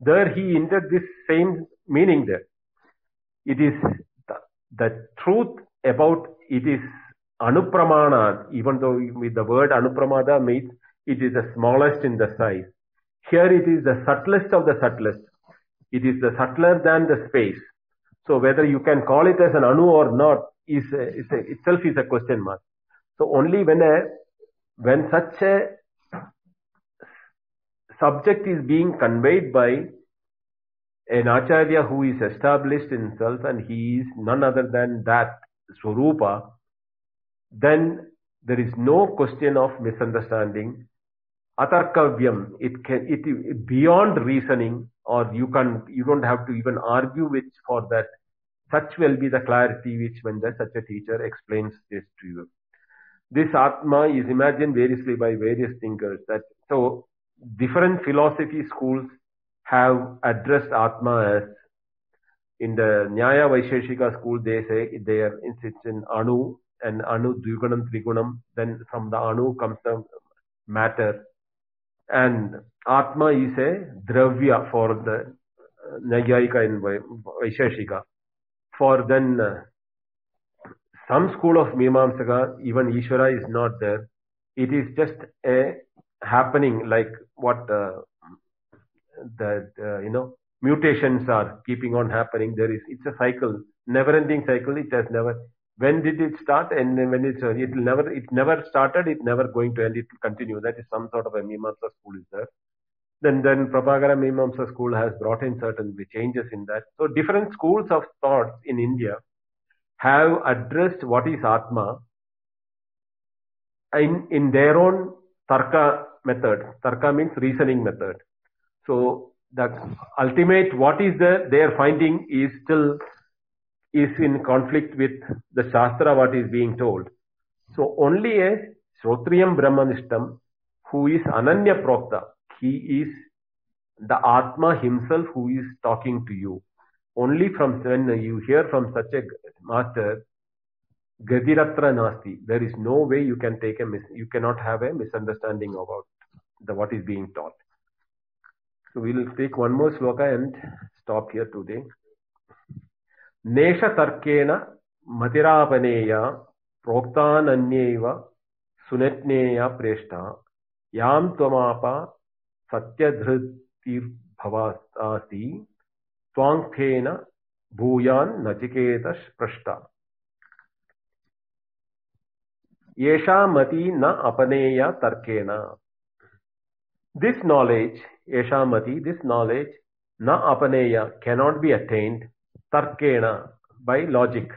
B: There he entered this same meaning there. It is the, the truth about it is Anupramana, even though with the word Anupramada means it is the smallest in the size. Here it is the subtlest of the subtlest. It is the subtler than the space. So whether you can call it as an Anu or not is, a, is a, itself is a question mark. So only when a when such a subject is being conveyed by an acharya who is established in himself and he is none other than that swarupa, then there is no question of misunderstanding. Atarkavyam, it can, it, it beyond reasoning or you can, you don't have to even argue with for that. Such will be the clarity which when the, such a teacher explains this to you. This Atma is imagined variously by various thinkers that, so different philosophy schools have addressed Atma as in the Nyaya Vaisheshika school, they say they are insistent Anu, and Anu, Dvigunam, Trigunam. Then from the Anu comes the matter. And Atma is a Dravya for the uh, Naiyayika and Vaisheshika. For then uh, some school of Mimamsaka, even Ishvara is not there. It is just a happening like what uh, the, uh, you know mutations are keeping on happening. There is it's a cycle, never-ending cycle. It has never when did it start and when it's uh, it never it never started it never going to end it will continue that is some sort of a mimamsa school is there then then prabhakara mimamsa school has brought in certain changes in that so different schools of thoughts in india have addressed what is atma in in their own tarka method tarka means reasoning method so the ultimate what is there their finding is still is in conflict with the Shastra what is being told. So only a Shrotriyam Brahmanishtam, who is Ananya Prokta, he is the Atma himself who is talking to you. Only from when you hear from such a master, Gadiratra Nasti, there is no way you can take a mis- you cannot have a misunderstanding about the what is being taught. So we will take one more sloka and stop here today. नेशतर्केण मतिरापनेया प्रोक्तानन्यैव सुनज्ञेया प्रेष्टा यां त्वमाप सत्यधृतिर्भवासि नचिकेत भूयान्नचिकेतस्पृष्टा येषा मति न अपनेय तर्केण this knowledge yeshamati this knowledge na apaneya cannot be attained तर्केण बै लॉजिक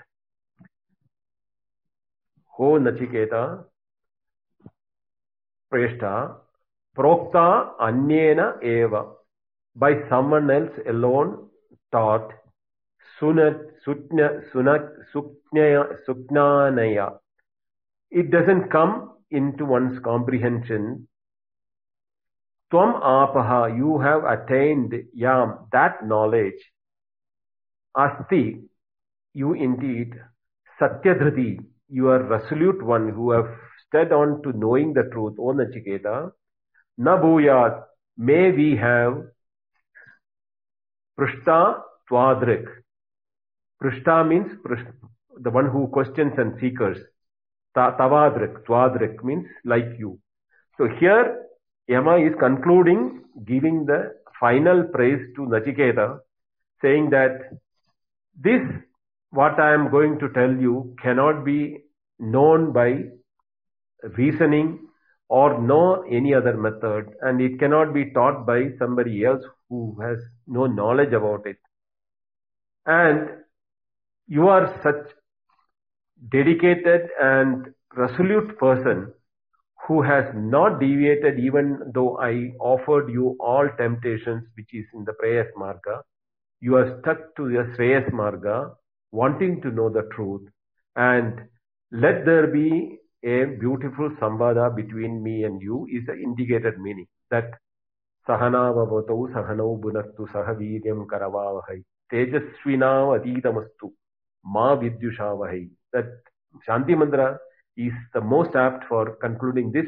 B: हो नचिकेत प्रेष्ठा प्रोक्ता अन्येन एव by someone else alone taught सुनत सुज्ञ सुनक सुज्ञय सुज्ञानय it doesn't come into one's comprehension त्वम आपह यू हैव अटेन्ड याम that knowledge Asti, you indeed, Satyadhriti, you are resolute one who have stood on to knowing the truth, O Nachiketa, na bhuyat, may we have Prishta Twadrik. Prishta means prishta, the one who questions and seekers. Tavadrik, Twadrik means like you. So here, Yama is concluding, giving the final praise to Nachiketa, saying that this, what I am going to tell you, cannot be known by reasoning or know any other method and it cannot be taught by somebody else who has no knowledge about it. And you are such dedicated and resolute person who has not deviated even though I offered you all temptations which is in the Preyas Marga you are stuck to your Shreyas Marga, wanting to know the truth, and let there be a beautiful samvada between me and you is the indicated meaning that Sahana Bhavatau Sahanau Bunastu Sahaviryam Karavavahai Tejasvinav Adidamastu Ma Vidyushavahai that Shanti Mantra is the most apt for concluding this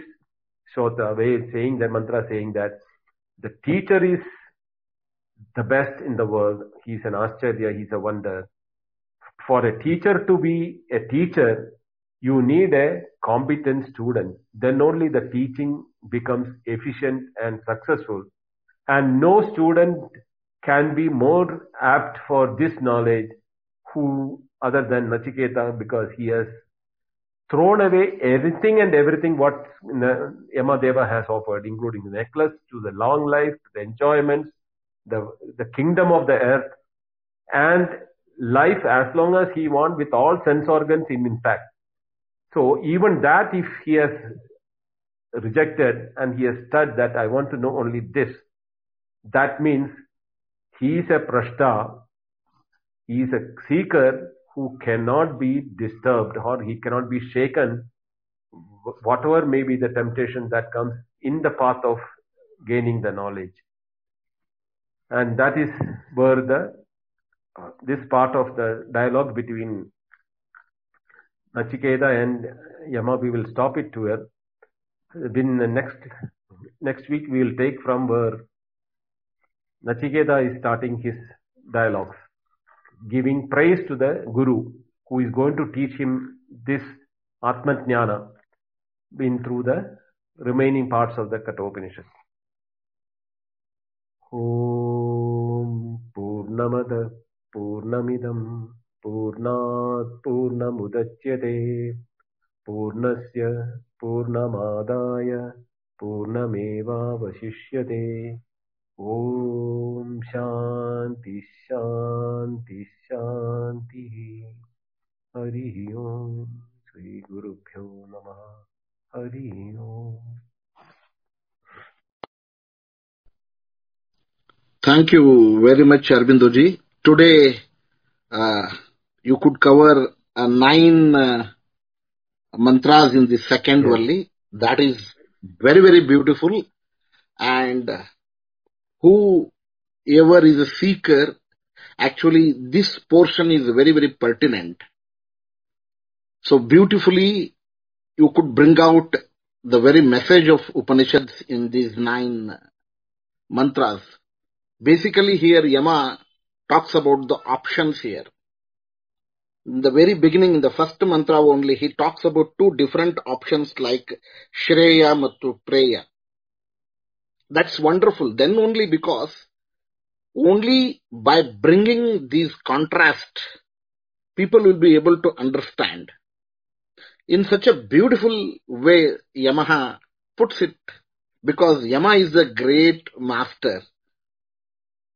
B: shota way saying the mantra saying that the teacher is the best in the world. He's an Ashcharya, he's a wonder. For a teacher to be a teacher, you need a competent student. Then only the teaching becomes efficient and successful. And no student can be more apt for this knowledge who other than Nachiketa because he has thrown away everything and everything what Yamadeva has offered, including the necklace to the long life, to the enjoyments, the, the kingdom of the earth, and life as long as he wants with all sense organs in intact. So even that if he has rejected and he has said that I want to know only this, that means he is a prashta, he is a seeker who cannot be disturbed or he cannot be shaken whatever may be the temptation that comes in the path of gaining the knowledge and that is where the uh, this part of the dialogue between Nachiketa and Yama we will stop it here. Then the next next week we will take from where Nachiketa is starting his dialogues, giving praise to the Guru who is going to teach him this Atmajnana Been through the remaining parts of the Kathopanishad. Oh. पूर्णमिदम् पूर्णात् पूर्णमुदच्यते पूर्णस्य पूर्णमादाय पूर्णमेवावशिष्यते
C: ॐ शान्तिः हरिः ओं श्रीगुरुभ्यो नमः हरिः ओ Thank you very much, Arbindo Today, uh, you could cover uh, nine uh, mantras in the second yeah. only. That is very, very beautiful. And whoever is a seeker, actually, this portion is very, very pertinent. So beautifully, you could bring out the very message of Upanishads in these nine uh, mantras. Basically, here Yama talks about the options here. In the very beginning, in the first mantra only, he talks about two different options like Shreya Matu Preya. That's wonderful. Then only because only by bringing these contrast, people will be able to understand. In such a beautiful way, Yamaha puts it because Yama is a great master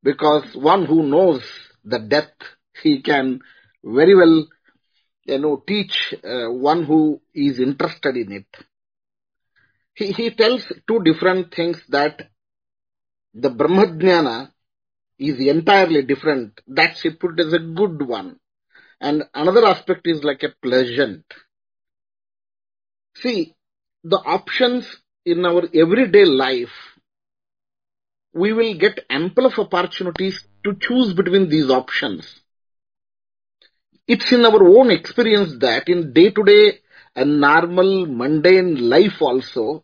C: because one who knows the death, he can very well, you know, teach uh, one who is interested in it. He, he tells two different things that the Brahmajnana is entirely different. That she put as a good one. And another aspect is like a pleasant. See, the options in our everyday life we will get ample of opportunities to choose between these options. It's in our own experience that in day to day and normal mundane life also,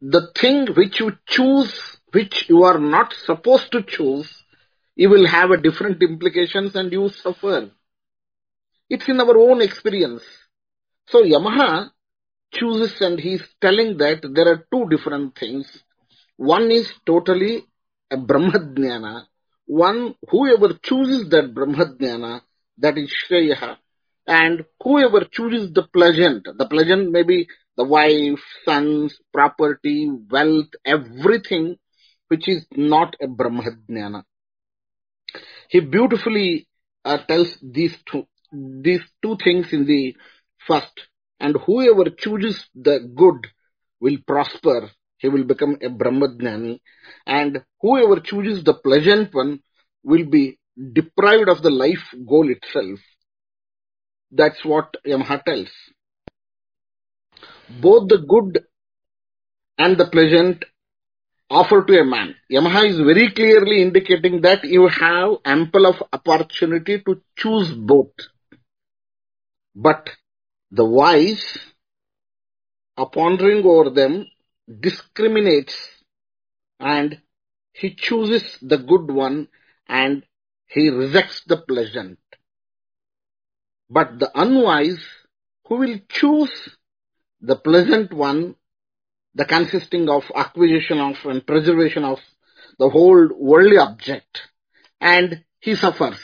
C: the thing which you choose, which you are not supposed to choose, you will have a different implications and you suffer. It's in our own experience. So Yamaha chooses and he's telling that there are two different things one is totally a Brahmajnana. One, whoever chooses that Brahmajnana, that is shreya. And whoever chooses the pleasant, the pleasant may be the wife, sons, property, wealth, everything which is not a Brahmajnana. He beautifully uh, tells these two, these two things in the first. And whoever chooses the good will prosper he will become a Brahmajnani. And whoever chooses the pleasant one will be deprived of the life goal itself. That's what Yamaha tells. Both the good and the pleasant offer to a man. Yamaha is very clearly indicating that you have ample of opportunity to choose both. But the wise, upon pondering over them, discriminates and he chooses the good one and he rejects the pleasant. But the unwise who will choose the pleasant one, the consisting of acquisition of and preservation of the whole worldly object, and he suffers.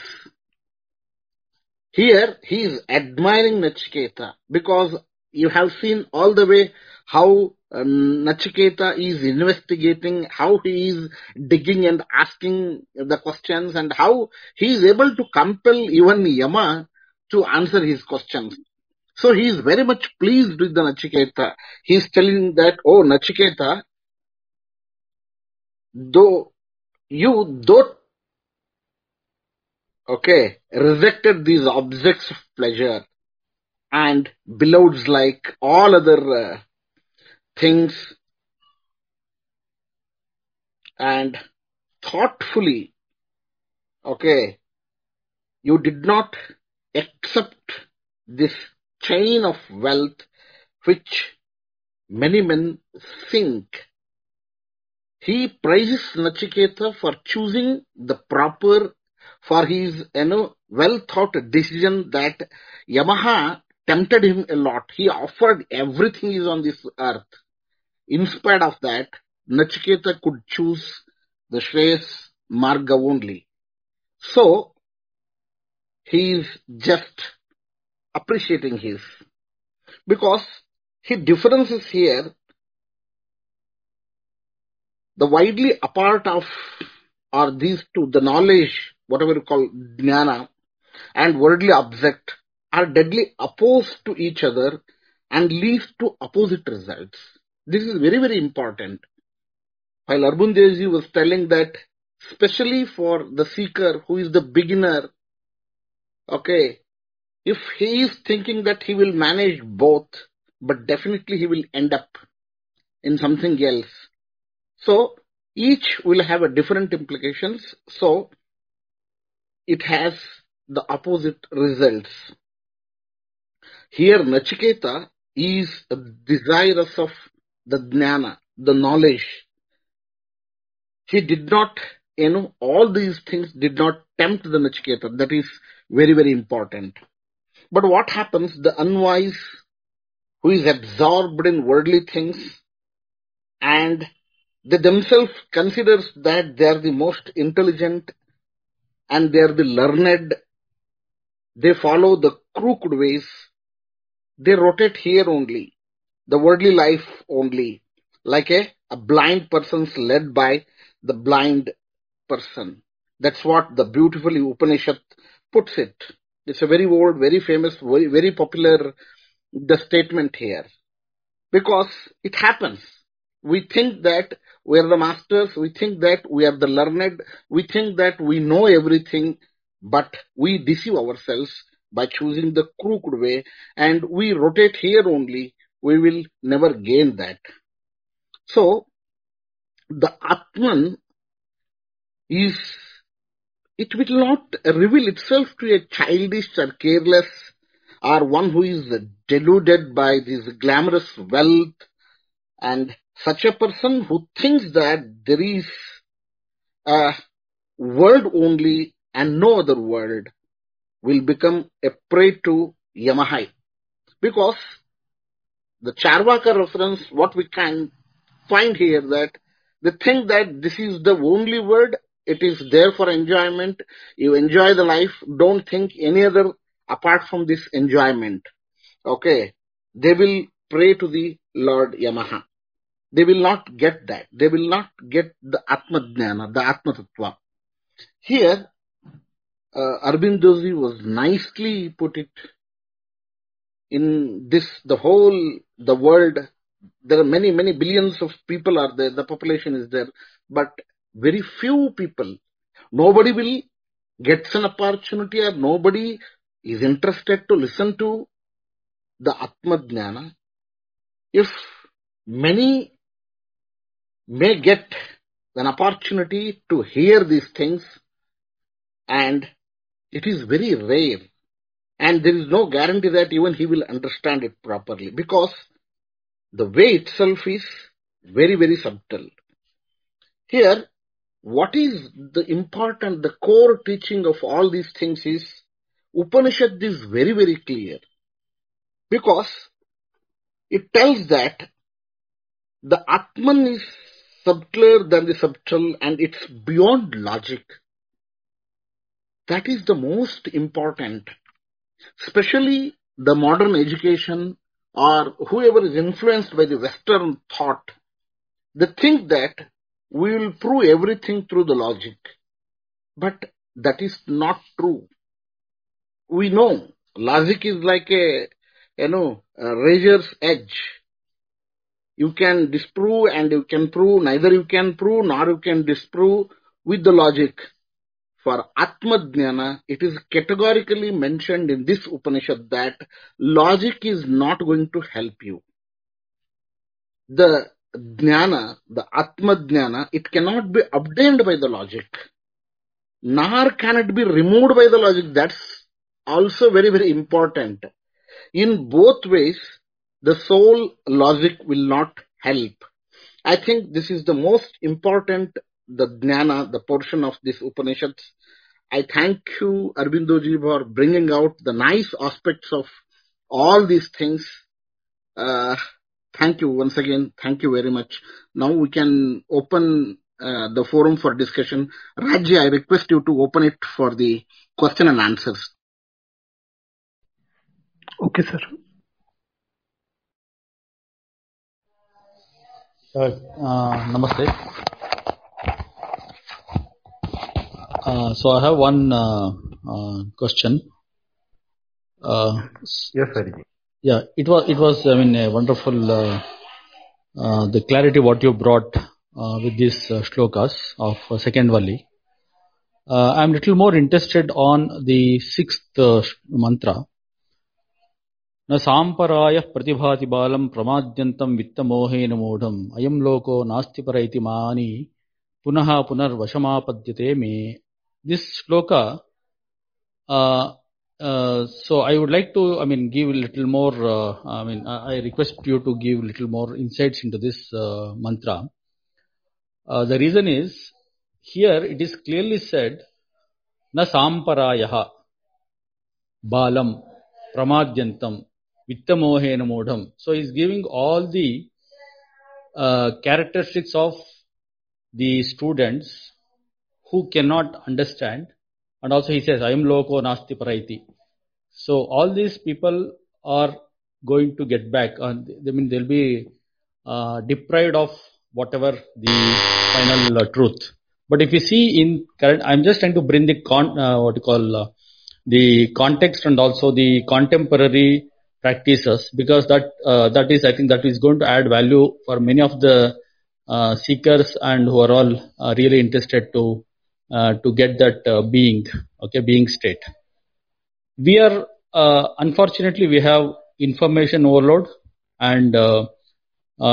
C: Here he is admiring Nachiketa because you have seen all the way how um, Nachiketa is investigating, how he is digging and asking the questions, and how he is able to compel even Yama to answer his questions. So he is very much pleased with the Nachiketa. He is telling that, oh Nachiketa, though you though okay rejected these objects of pleasure and beloves like all other uh, things and thoughtfully, okay, you did not accept this chain of wealth which many men think. He praises Nachiketa for choosing the proper, for his you know, well thought decision that Yamaha tempted him a lot. He offered everything is on this earth. In spite of that, Nachiketa could choose the Shreyas Marga only. So, he is just appreciating his. Because he differences here the widely apart of are these two, the knowledge, whatever you call jnana, and worldly object are deadly opposed to each other and leads to opposite results. This is very, very important. While Arbun Devji was telling that, especially for the seeker who is the beginner, okay, if he is thinking that he will manage both, but definitely he will end up in something else. So each will have a different implications. So it has the opposite results. Here Nachiketa is desirous of the jnana, the knowledge. He did not, you know, all these things did not tempt the Nachiketa. That is very, very important. But what happens? The unwise who is absorbed in worldly things and they themselves considers that they are the most intelligent and they are the learned. They follow the crooked ways. They rotate here only the worldly life only, like a, a blind person's led by the blind person. That's what the beautiful Upanishad puts it. It's a very old, very famous, very, very popular the statement here. Because it happens. We think that we are the masters, we think that we are the learned, we think that we know everything, but we deceive ourselves by choosing the crooked way and we rotate here only we will never gain that. So, the Atman is, it will not reveal itself to a childish or careless or one who is deluded by this glamorous wealth and such a person who thinks that there is a world only and no other world will become a prey to Yamahai. Because the Charvaka reference, what we can find here that they think that this is the only word, it is there for enjoyment, you enjoy the life, don't think any other apart from this enjoyment. Okay. They will pray to the Lord Yamaha. They will not get that. They will not get the Atma Jnana, the Atma Tattva. Here, uh, Arvind was nicely put it in this, the whole, the world, there are many, many billions of people are there, the population is there, but very few people, nobody will gets an opportunity or nobody is interested to listen to the Atma Jnana. If many may get an opportunity to hear these things and it is very rare and there is no guarantee that even he will understand it properly because the way itself is very, very subtle. Here, what is the important, the core teaching of all these things is Upanishad is very, very clear because it tells that the Atman is subtler than the subtle and it's beyond logic. That is the most important especially the modern education or whoever is influenced by the Western thought, they think that we will prove everything through the logic. But that is not true. We know logic is like a, you know, a razor's edge. You can disprove and you can prove, neither you can prove nor you can disprove with the logic for Atmajnana, it is categorically mentioned in this Upanishad that logic is not going to help you. The jnana, the Atmajnana, it cannot be obtained by the logic, nor can it be removed by the logic. That's also very, very important. In both ways, the soul logic will not help. I think this is the most important the jnana, the portion of this Upanishads. I thank you, Arvindoji, for bringing out the nice aspects of all these things. Uh, thank you once again. Thank you very much. Now we can open uh, the forum for discussion. Raji, I request you to open it for the question and answers.
D: Okay, sir. Uh, namaste. Uh, so I have one uh, uh, question.
B: Uh, yes, sir.
D: Yeah, it was it was I mean a wonderful uh, the clarity what you brought with these shlokas of second Valli. I'm little more interested on the sixth mantra. न साम्पराय प्रतिभाति बालं प्रमाद्यन्तं वित्तमोहेन मूढम् अयं लोको नास्ति पर इति मानि पुनः पुनर्वशमापद्यते मे this shloka, uh, uh, so I would like to, I mean, give a little more, uh, I mean, I, request you to give a little more insights into this uh, mantra. Uh, the reason is, here it is clearly said, na samparayaha, balam, pramadyantam, vittamohena modham. So he is giving all the uh, characteristics of the students who cannot understand. And also he says, Ayam loko nasti paraiti. So all these people are going to get back. And I mean, they'll be uh, deprived of whatever the final uh, truth. But if you see in current, I'm just trying to bring the con, uh, what you call uh, the context and also the contemporary practices because that uh, that is I think that is going to add value for many of the uh, seekers and who are all really interested to uh, to get that uh, being, okay, being state. We are, uh, unfortunately, we have information overload and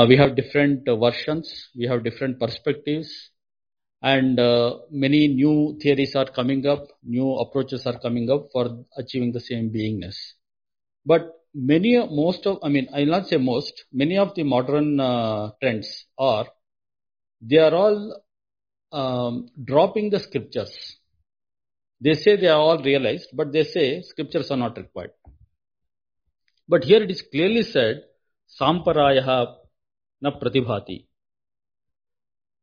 D: we have different versions, we have different perspectives, and many new theories are coming up, new approaches are coming up for achieving the same beingness. But many most of i mean i'll not say most many of the modern uh, trends are they are all um, dropping the scriptures. They say they are all realized, but they say scriptures are not required. But here it is clearly said, Samparayaha na pratibhati.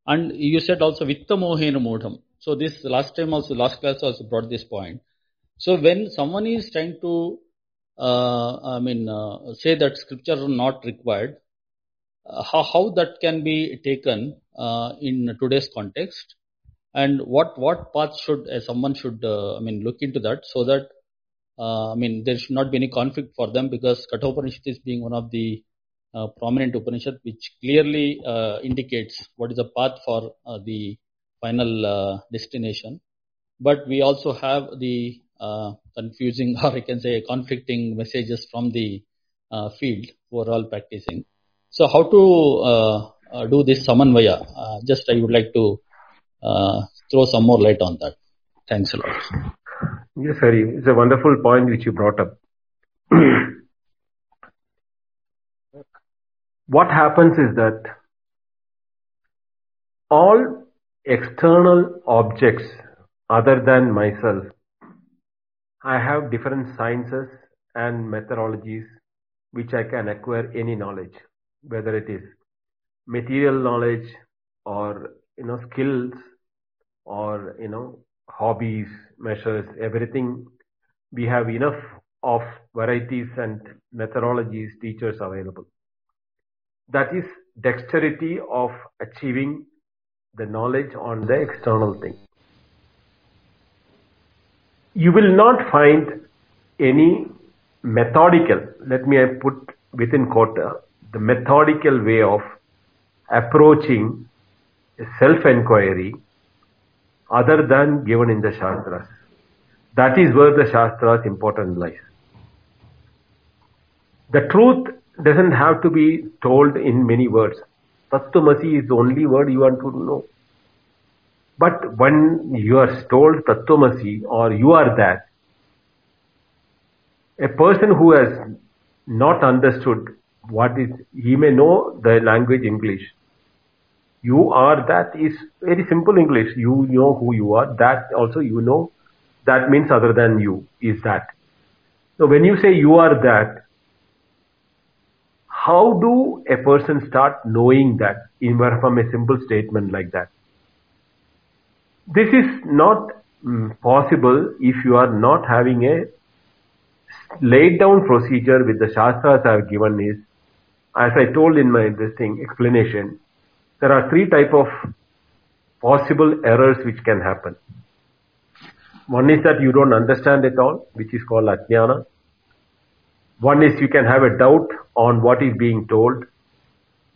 D: And you said also Vittamohena modham. So this last time also, last class also brought this point. So when someone is trying to, uh, I mean, uh, say that scriptures are not required, uh, how, how that can be taken uh, in today's context? And what what path should uh, someone should uh, I mean look into that so that I mean there should not be any conflict for them because Kathopanishad is being one of the prominent Upanishad which clearly indicates what is the path for the final destination. But we also have the uh, confusing (laughs) or I can say conflicting messages from the uh, field who are all practicing. So how to uh, uh, do this samanvaya? Uh, just I would like to uh, throw some more light on that. Thanks a lot.
B: Yes, Hari. It's a wonderful point which you brought up. (clears throat) what happens is that all external objects other than myself, I have different sciences and methodologies which I can acquire any knowledge, whether it is material knowledge or you know skills or you know hobbies measures everything we have enough of varieties and methodologies teachers available that is dexterity of achieving the knowledge on the external thing you will not find any methodical let me put within quota the methodical way of approaching self-enquiry other than given in the Shastras. That is where the Shastra's importance lies. The truth doesn't have to be told in many words. Tattvamasi is the only word you want to know. But when you are told Tattvamasi or you are that, a person who has not understood what is, he may know the language English, you are that is very simple English. You know who you are. That also you know. That means other than you is that. So when you say you are that, how do a person start knowing that in from a simple statement like that? This is not mm, possible if you are not having a laid down procedure with the shastras have given is, as I told in my this thing explanation, there are three type of possible errors which can happen. One is that you don't understand it all, which is called ajnana. One is you can have a doubt on what is being told,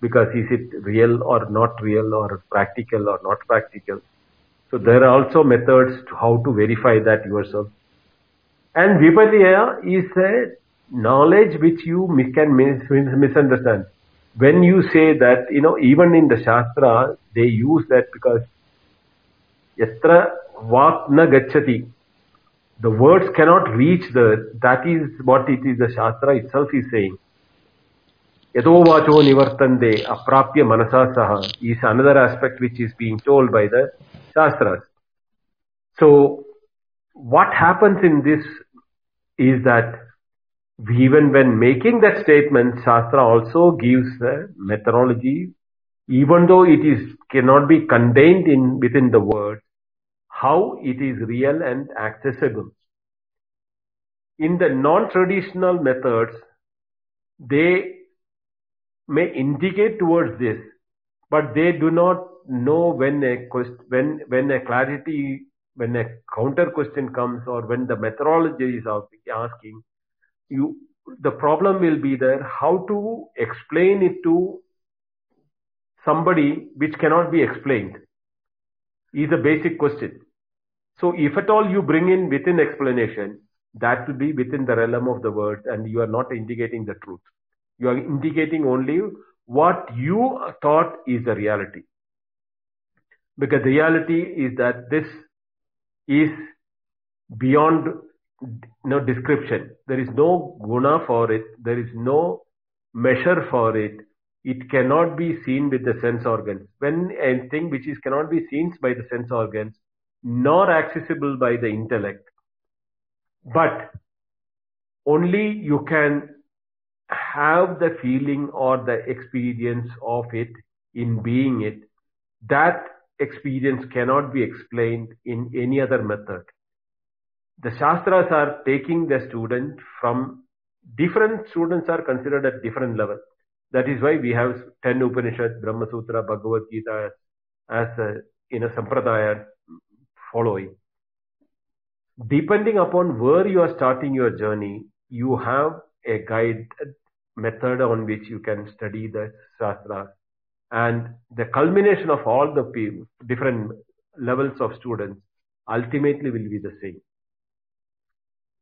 B: because is it real or not real or practical or not practical. So there are also methods to how to verify that yourself. And viparyaya is a knowledge which you can misunderstand when you say that, you know, even in the Shastra, they use that because yatra vak na gachati. The words cannot reach the, that is what it is, the Shastra itself is saying. vacho nivartande aprapya manasa saha is another aspect which is being told by the Shastras. So, what happens in this is that even when making that statement, Shastra also gives a methodology, even though it is cannot be contained in within the word, how it is real and accessible. In the non-traditional methods, they may indicate towards this, but they do not know when a quest, when when a clarity, when a counter question comes, or when the methodology is asking you the problem will be there how to explain it to somebody which cannot be explained is a basic question. So if at all you bring in within explanation, that will be within the realm of the words and you are not indicating the truth. You are indicating only what you thought is the reality. Because the reality is that this is beyond no description. There is no guna for it. There is no measure for it. It cannot be seen with the sense organs. When a thing which is cannot be seen by the sense organs, nor accessible by the intellect, but only you can have the feeling or the experience of it in being it. That experience cannot be explained in any other method the shastras are taking the student from different students are considered at different level. That is why we have 10 Upanishads, Brahma Sutra, Bhagavad Gita as, a, uh, in a sampradaya following. Depending upon where you are starting your journey, you have a guide uh, method on which you can study the shastras. And the culmination of all the different levels of students ultimately will be the same.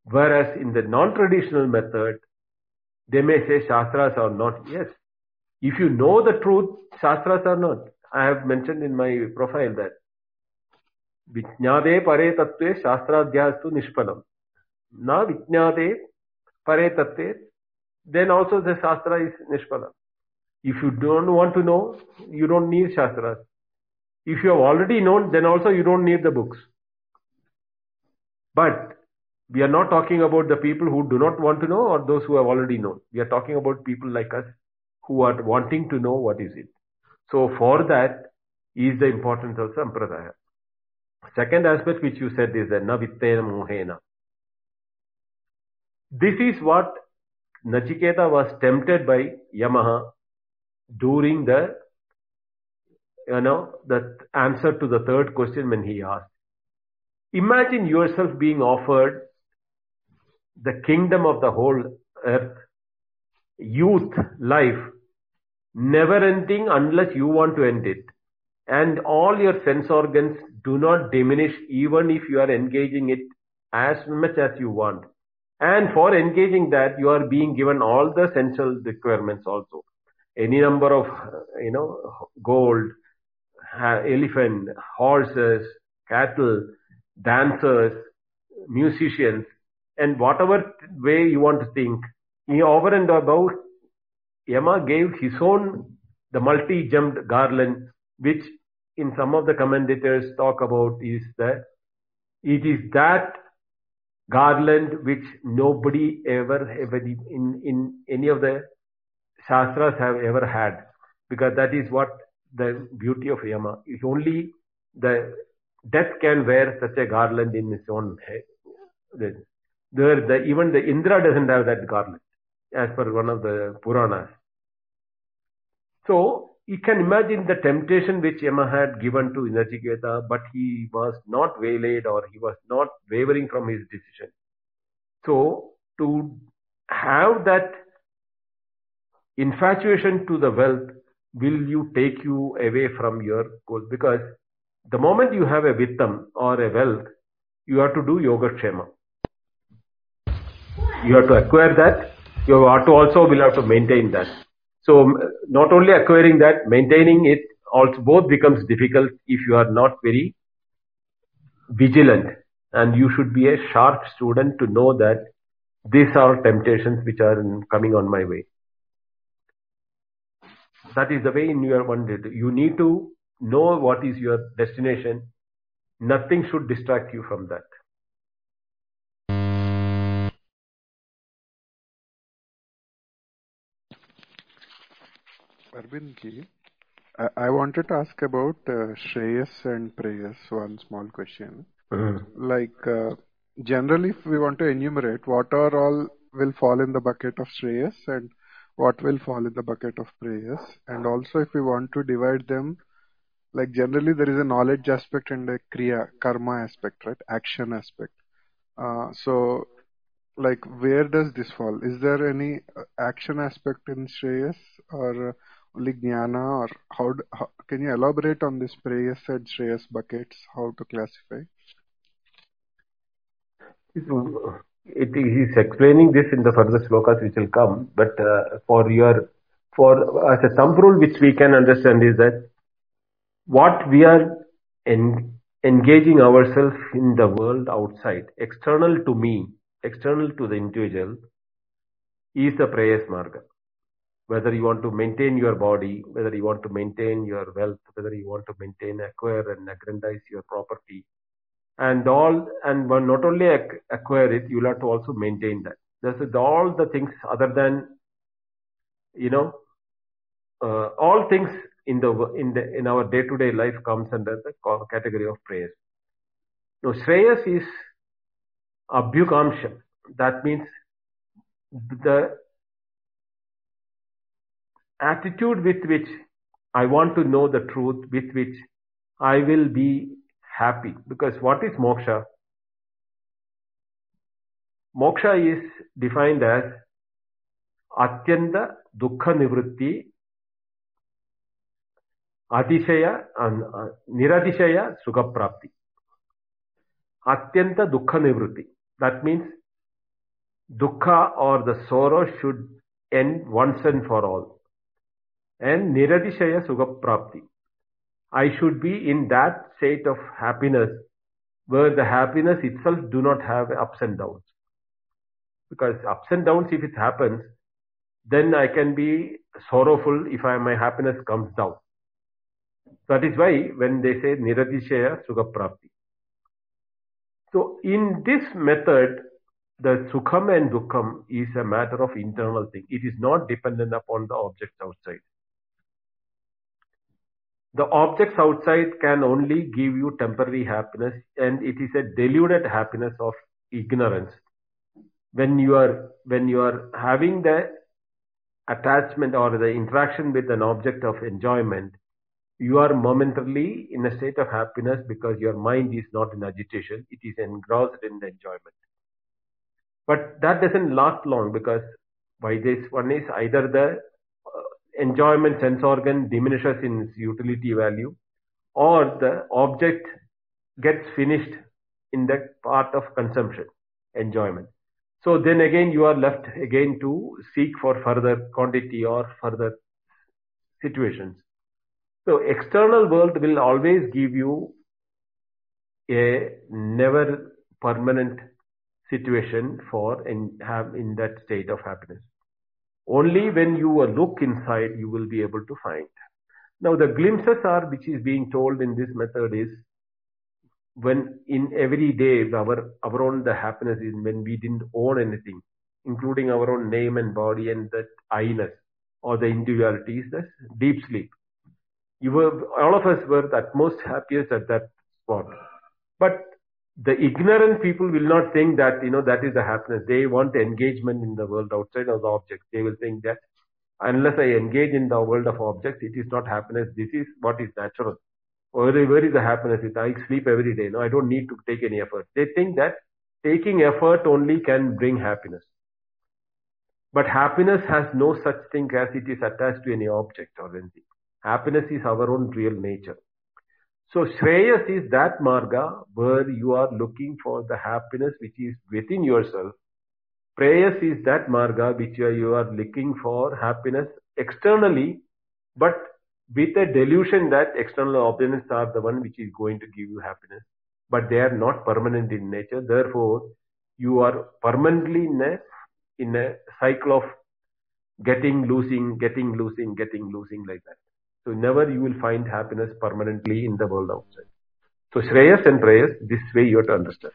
B: Whereas in the non-traditional method, they may say Shastras are not. Yes. If you know the truth, Shastras are not. I have mentioned in my profile that Vijnade pare tattve Shastradhyastu nishpalam. Na Vijnade pare tattve, then also the Shastra is nishpalam. If you don't want to know, you don't need Shastras. If you have already known, then also you don't need the books. But we are not talking about the people who do not want to know or those who have already known. We are talking about people like us who are wanting to know what is it. So for that is the importance of sampradaya. Second aspect which you said is that na mohena. This is what Nachiketa was tempted by Yama during the you know the answer to the third question when he asked. Imagine yourself being offered the kingdom of the whole earth, youth, life, never ending unless you want to end it. And all your sense organs do not diminish even if you are engaging it as much as you want. And for engaging that, you are being given all the essential requirements also. Any number of, you know, gold, elephant, horses, cattle, dancers, musicians, and whatever way you want to think. Over and above, Yama gave his own, the multi-gemmed garland, which in some of the commentators talk about is that it is that garland which nobody ever, ever in, in any of the shastras have ever had, because that is what the beauty of Yama is only the death can wear such a garland in his own head. There, the, even the Indra doesn't have that garment, as per one of the Puranas. So you can imagine the temptation which Yama had given to Nachiketa, but he was not waylaid or he was not wavering from his decision. So to have that infatuation to the wealth will you take you away from your goal? because the moment you have a vittam or a wealth, you have to do yoga kshema you have to acquire that. You have to also will have to maintain that. So not only acquiring that, maintaining it also both becomes difficult if you are not very vigilant. And you should be a sharp student to know that these are temptations which are coming on my way. That is the way in your one day. You need to know what is your destination. Nothing should distract you from that.
E: Arvind ji, I wanted to ask about uh, Shreyas and Preyas, one small question. Mm-hmm. Like, uh, generally, if we want to enumerate, what are all will fall in the bucket of Shreyas and what will fall in the bucket of Preyas, and also if we want to divide them, like generally there is a knowledge aspect and a Kriya, Karma aspect, right? Action aspect. Uh, so, like, where does this fall? Is there any uh, action aspect in Shreyas or only jnana, or how, how can you elaborate on this Preyas and Shreyas buckets, how to classify? It
B: is explaining this in the further slokas which will come, but uh, for your for as a thumb rule which we can understand is that what we are en- engaging ourselves in the world outside, external to me, external to the individual, is the Preyas Marga whether you want to maintain your body, whether you want to maintain your wealth, whether you want to maintain, acquire, and aggrandize your property. And all, and not only acquire it, you'll have to also maintain that. This is all the things other than, you know, uh, all things in the in the in our day-to-day life comes under the category of prayer. Now, Shreyas is abhyukamsha. That means the attitude with which I want to know the truth, with which I will be happy. Because what is moksha? Moksha is defined as Atyanta Dukkha Nivritti, Atishaya and uh, Niratishaya Sukha Prapti. Atyanta Dukkha Nivritti. That means dukkha or the sorrow should end once and for all and niratishaya sukhaprapti. I should be in that state of happiness where the happiness itself do not have ups and downs. Because ups and downs, if it happens, then I can be sorrowful if I, my happiness comes down. That is why when they say niratishaya sukhaprapti. So in this method, the sukham and dukham is a matter of internal thing. It is not dependent upon the objects outside. The objects outside can only give you temporary happiness and it is a deluded happiness of ignorance. When you are, when you are having the attachment or the interaction with an object of enjoyment, you are momentarily in a state of happiness because your mind is not in agitation, it is engrossed in the enjoyment. But that doesn't last long because by this one is either the enjoyment sense organ diminishes in its utility value or the object gets finished in that part of consumption enjoyment so then again you are left again to seek for further quantity or further situations so external world will always give you a never permanent situation for have in that state of happiness only when you look inside, you will be able to find. Now, the glimpses are, which is being told in this method is, when in every day, our, our own the happiness is when we didn't own anything, including our own name and body and that I-ness or the individuality is the deep sleep. You were, all of us were the most happiest at that spot. But the ignorant people will not think that you know that is the happiness they want engagement in the world outside of the objects they will think that unless i engage in the world of objects it is not happiness this is what is natural or where is the happiness if i sleep every day no i don't need to take any effort they think that taking effort only can bring happiness but happiness has no such thing as it is attached to any object or anything happiness is our own real nature so Shreyas is that marga where you are looking for the happiness which is within yourself. Preyas is that marga which you are, looking for happiness externally, but with a delusion that external opinions are the one which is going to give you happiness. But they are not permanent in nature. Therefore, you are permanently in a, in a cycle of getting, losing, getting, losing, getting, losing like that. So never you will find happiness permanently in the world outside. So Shreyas and Preyas, this way you have to understand.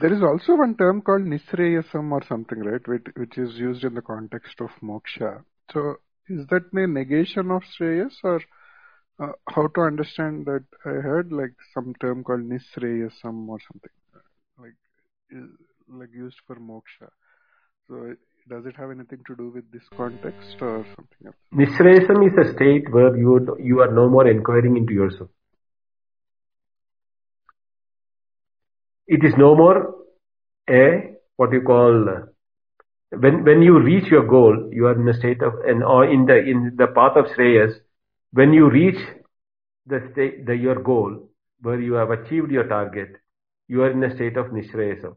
E: There is also one term called Nisreyasam or something, right, which, which is used in the context of moksha. So is that a negation of Shreyas or uh, how to understand that? I heard like some term called Nisreyasam or something, like, like used for moksha. So does it have anything to do with this context or something else? Vishresham
B: is a state where you, you are no more inquiring into yourself. It is no more a what you call when when you reach your goal, you are in a state of and or in the in the path of Shreyas, when you reach the state the your goal where you have achieved your target, you are in a state of Nishreyasam.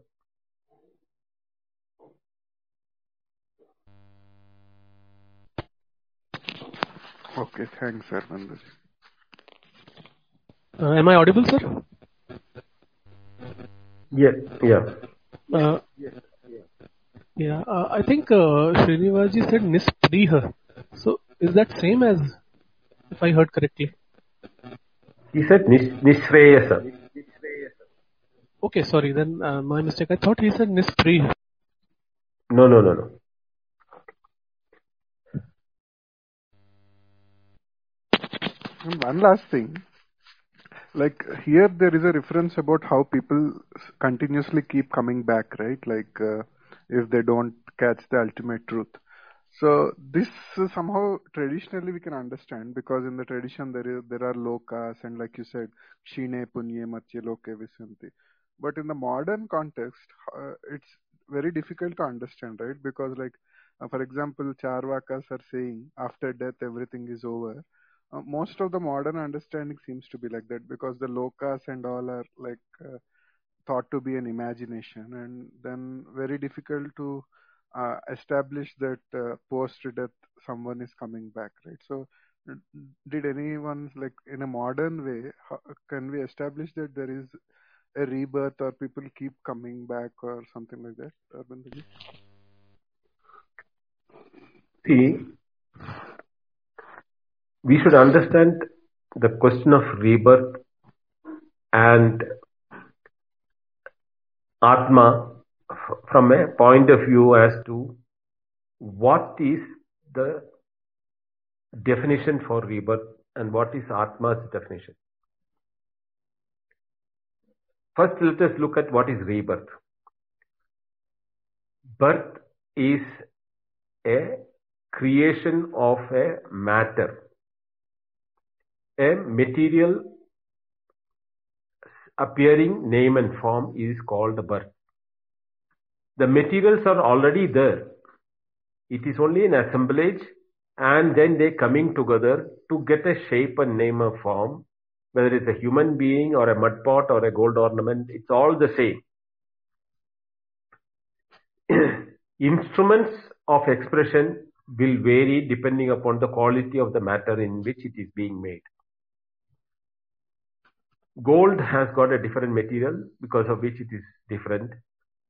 E: Okay. Thanks, Arvind.
F: Uh, am I audible, sir? Uh,
B: yeah, Yeah. Uh, yeah.
F: I think Srinivas ji said Nisprih. Is that same as if I heard correctly?
B: He said sir.
F: Okay. Sorry. Then My mistake. I thought he said Nisprih.
B: No, no, no.
E: one last thing. Like here, there is a reference about how people continuously keep coming back, right? Like uh, if they don't catch the ultimate truth. So this uh, somehow traditionally we can understand because in the tradition there is there are lokas and like you said, shine punye matye loke visanti. But in the modern context, uh, it's very difficult to understand, right? Because like uh, for example, charvakas are saying after death everything is over, uh, most of the modern understanding seems to be like that because the lokas and all are like uh, thought to be an imagination and then very difficult to uh, establish that uh, post death someone is coming back right so did anyone like in a modern way how, can we establish that there is a rebirth or people keep coming back or something like that urban See,
B: we should understand the question of rebirth and Atma from a point of view as to what is the definition for rebirth and what is Atma's definition. First, let us look at what is rebirth. Birth is a creation of a matter a material appearing name and form is called the birth. The materials are already there. It is only an assemblage and then they coming together to get a shape and name and form. Whether it's a human being or a mud pot or a gold ornament, it's all the same. (clears throat) Instruments of expression will vary depending upon the quality of the matter in which it is being made gold has got a different material because of which it is different.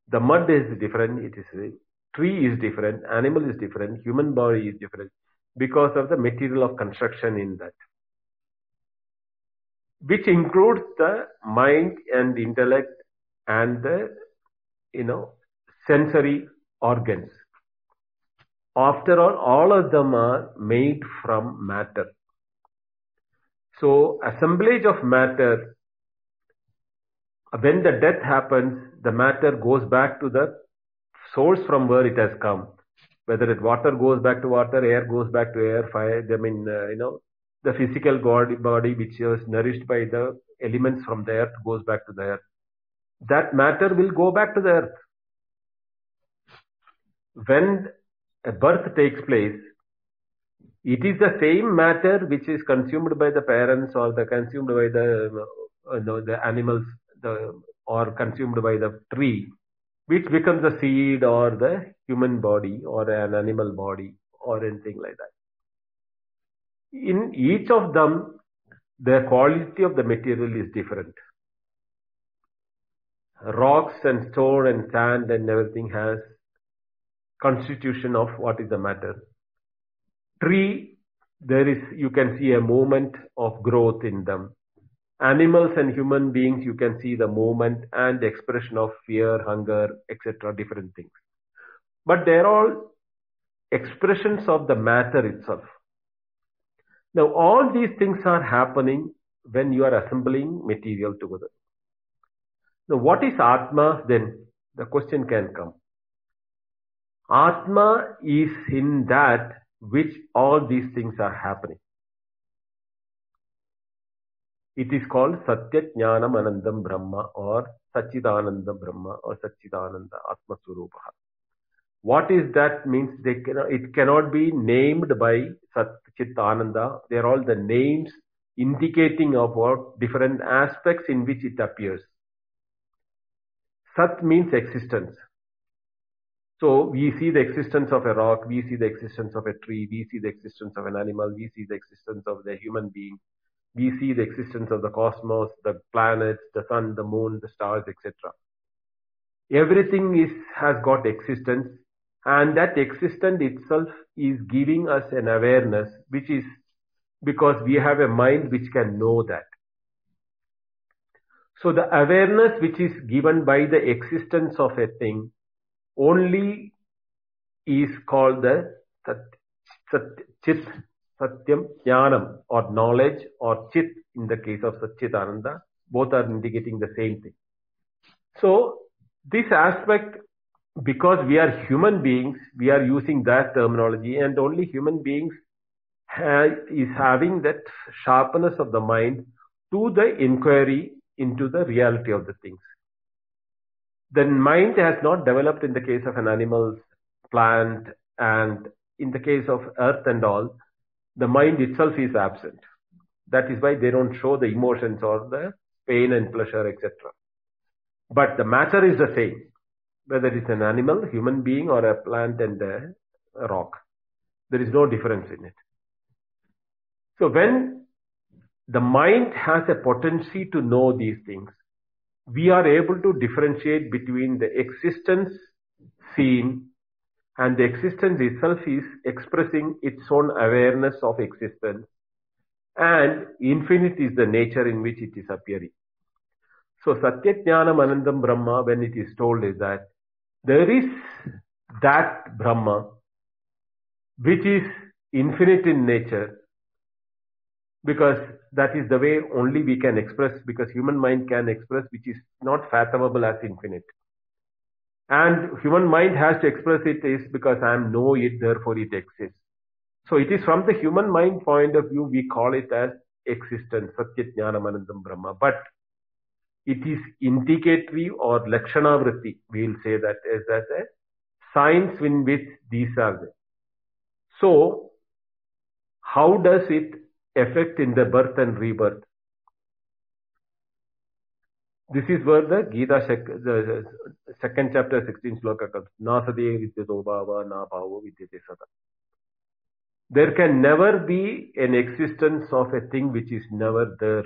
B: The mud is different. It is tree is different. Animal is different. Human body is different because of the material of construction in that, which includes the mind and the intellect and the you know sensory organs. After all, all of them are made from matter. So assemblage of matter, when the death happens, the matter goes back to the source from where it has come. Whether it water goes back to water, air goes back to air, fire. I mean, uh, you know, the physical body which was nourished by the elements from the earth goes back to the earth. That matter will go back to the earth. When a birth takes place, it is the same matter which is consumed by the parents or the consumed by the you uh, know, the animals the, or consumed by the tree, which becomes a seed or the human body or an animal body or anything like that. In each of them, the quality of the material is different. Rocks and stone and sand and everything has constitution of what is the matter tree there is you can see a movement of growth in them animals and human beings you can see the movement and the expression of fear hunger etc different things but they're all expressions of the matter itself now all these things are happening when you are assembling material together now what is atma then the question can come atma is in that which all these things are happening. It is called Satyajnanam Anandam Brahma or Sachidananda Brahma or Sachidananda Atma Surupaha. What is that means? They cannot, it cannot be named by Satchit Ananda. They are all the names indicating what different aspects in which it appears. Sat means existence. So we see the existence of a rock, we see the existence of a tree, we see the existence of an animal, we see the existence of the human being, we see the existence of the cosmos, the planets, the sun, the moon, the stars, etc. Everything is, has got existence and that existence itself is giving us an awareness which is because we have a mind which can know that. So the awareness which is given by the existence of a thing only is called the Chit Satyam Jnanam or knowledge or Chit in the case of Satchitananda. Both are indicating the same thing. So this aspect, because we are human beings, we are using that terminology and only human beings ha uh, is having that sharpness of the mind to the inquiry into the reality of the things the mind has not developed in the case of an animal, plant and in the case of earth and all, the mind itself is absent. That is why they don't show the emotions or the pain and pleasure, etc. But the matter is the same, whether it's an animal, human being, or a plant and a rock. There is no difference in it. So when the mind has a potency to know these things, we are able to differentiate between the existence seen and the existence itself is expressing its own awareness of existence and infinite is the nature in which it is appearing. So Satyajnanam Anandam Brahma when it is told is that there is that Brahma which is infinite in nature because that is the way only we can express because human mind can express which is not fathomable as infinite and human mind has to express it is because i am know it therefore it exists so it is from the human mind point of view we call it as existence satyat jnanam anandam brahma but it is indicatory or lakshana vritti we'll say that is as a science in which these are there so how does it effect in the birth and rebirth. This is where the Gita, the second chapter, 16th sloka comes. Na sadaya vidyate bhava, na bhavo vidyate sada. There can never be an existence of a thing which is never there.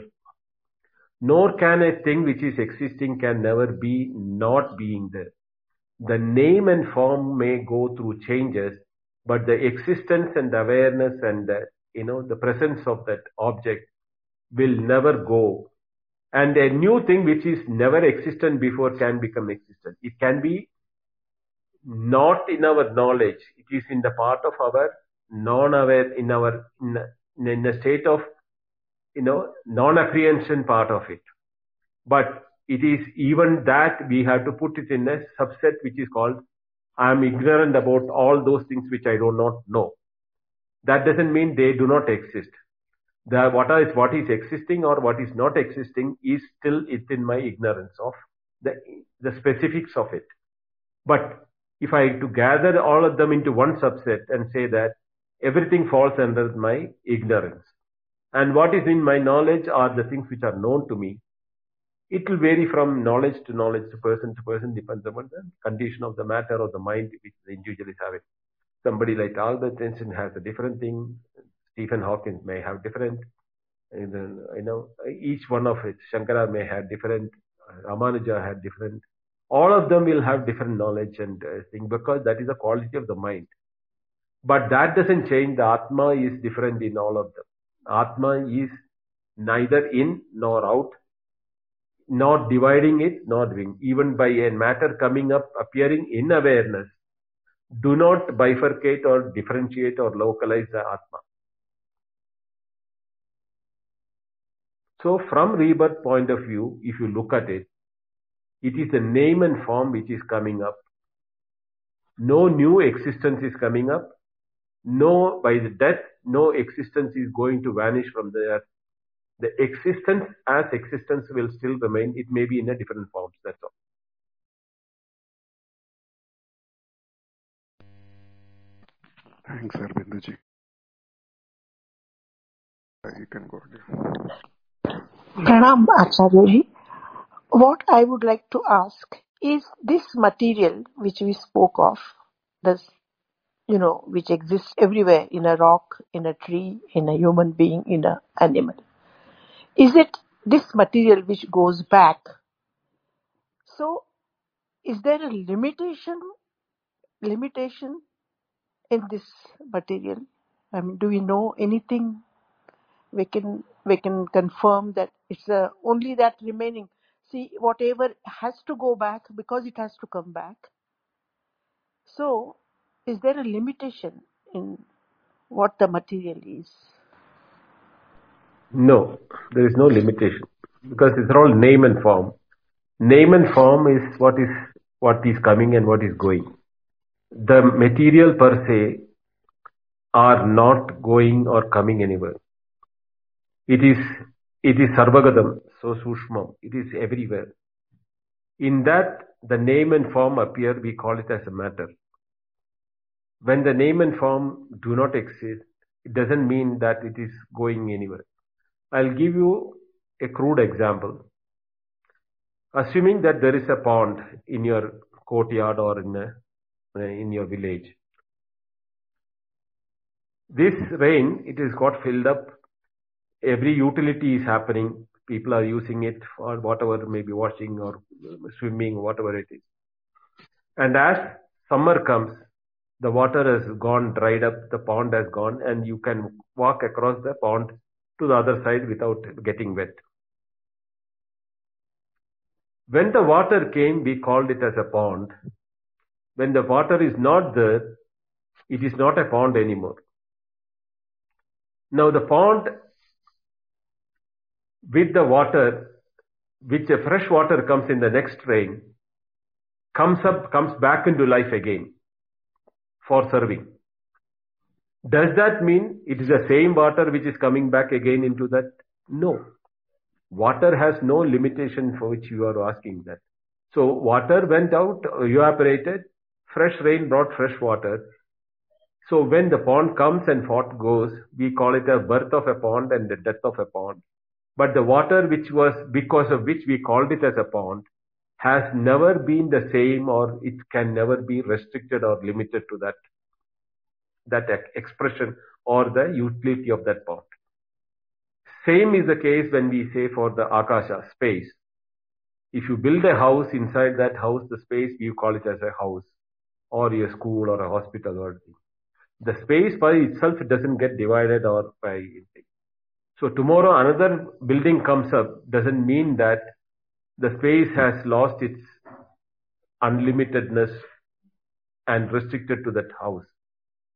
B: Nor can a thing which is existing can never be not being there. The name and form may go through changes, but the existence and awareness and the you know, the presence of that object will never go. And a new thing which is never existent before can become existent. It can be not in our knowledge. It is in the part of our non-aware, in our, in a, in a state of, you know, non-apprehension part of it. But it is even that we have to put it in a subset which is called I am ignorant about all those things which I do not know that doesn't mean they do not exist. The what is what is existing or what is not existing is still within my ignorance of the the specifics of it. But if I to gather all of them into one subset and say that everything falls under my ignorance. And what is in my knowledge are the things which are known to me. It will vary from knowledge to knowledge to person to person, depends upon the condition of the matter or the mind which the individual is having. Somebody like Albert Einstein has a different thing. Stephen Hawking may have different. And then, you know, each one of it, Shankara may have different, Ramanuja had different. All of them will have different knowledge and uh, thing because that is the quality of the mind. But that doesn't change the Atma is different in all of them. Atma is neither in nor out, not dividing it, not doing. Even by a matter coming up, appearing in awareness, do not bifurcate or differentiate or localize the Atma. So from rebirth point of view, if you look at it, it is the name and form which is coming up. No new existence is coming up. No, by the death, no existence is going to vanish from the earth. The existence as existence will still remain. It may be in a different form. That's all.
E: Thanks, Harvinder ji. You can go
G: Pranam,
E: Acharya
G: ji. What I would like to ask is this material which we spoke of, this, you know, which exists everywhere in a rock, in a tree, in a human being, in an animal. Is it this material which goes back? So, is there a limitation, limitation in this material? I mean, do we know anything? We can we can confirm that it's uh, only that remaining. See, whatever has to go back because it has to come back. So, is there a limitation in what the material is?
B: No, there is no limitation because it's all name and form. Name and form is what is what is coming and what is going the material per se are not going or coming anywhere. It is it is sarvagadam, so sushmam, it is everywhere. In that the name and form appear, we call it as a matter. When the name and form do not exist, it doesn't mean that it is going anywhere. I'll give you a crude example. Assuming that there is a pond in your courtyard or in a uh, in your village. This rain, it has got filled up. Every utility is happening. People are using it for whatever, maybe washing or uh, swimming, whatever it is. And as summer comes, the water has gone, dried up, the pond has gone, and you can walk across the pond to the other side without getting wet. When the water came, we called it as a pond when the water is not there, it is not a pond anymore. Now the pond with the water, which a fresh water comes in the next rain, comes up, comes back into life again for serving. Does that mean it is the same water which is coming back again into that? No. Water has no limitation for which you are asking that. So water went out, evaporated, Fresh rain brought fresh water. So when the pond comes and forth goes, we call it a birth of a pond and the death of a pond. But the water which was because of which we called it as a pond has never been the same or it can never be restricted or limited to that, that expression or the utility of that pond. Same is the case when we say for the akasha, space. If you build a house, inside that house, the space, you call it as a house or a school or a hospital or The space by itself doesn't get divided or by anything. So tomorrow another building comes up doesn't mean that the space has lost its unlimitedness and restricted to that house.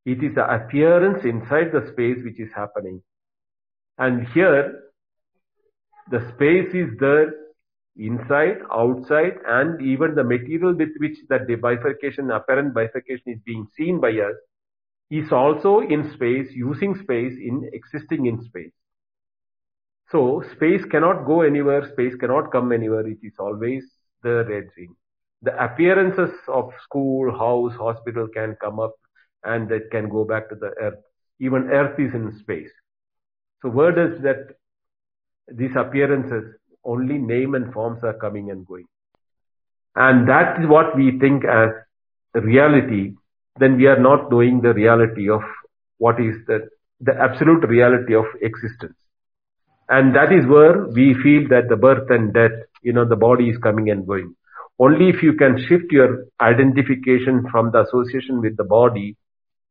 B: It is the appearance inside the space which is happening. And here, the space is there inside, outside, and even the material with which that the bifurcation, apparent bifurcation is being seen by us, is also in space, using space, in existing in space. So space cannot go anywhere, space cannot come anywhere, it is always the red ring. The appearances of school, house, hospital can come up and that can go back to the earth. Even earth is in space. So where does that, these appearances, only name and forms are coming and going. And that is what we think as reality, then we are not knowing the reality of what is the, the absolute reality of existence. And that is where we feel that the birth and death, you know, the body is coming and going. Only if you can shift your identification from the association with the body,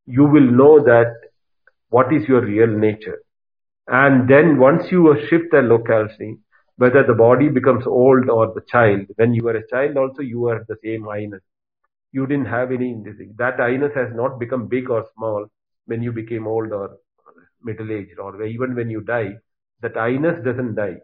B: you will know that what is your real nature. And then once you shift the locality, whether the body becomes old or the child. When you were a child also, you were the same I-ness. You didn't have any, that I-ness has not become big or small when you became old or middle-aged or even when you die. That I-ness doesn't die.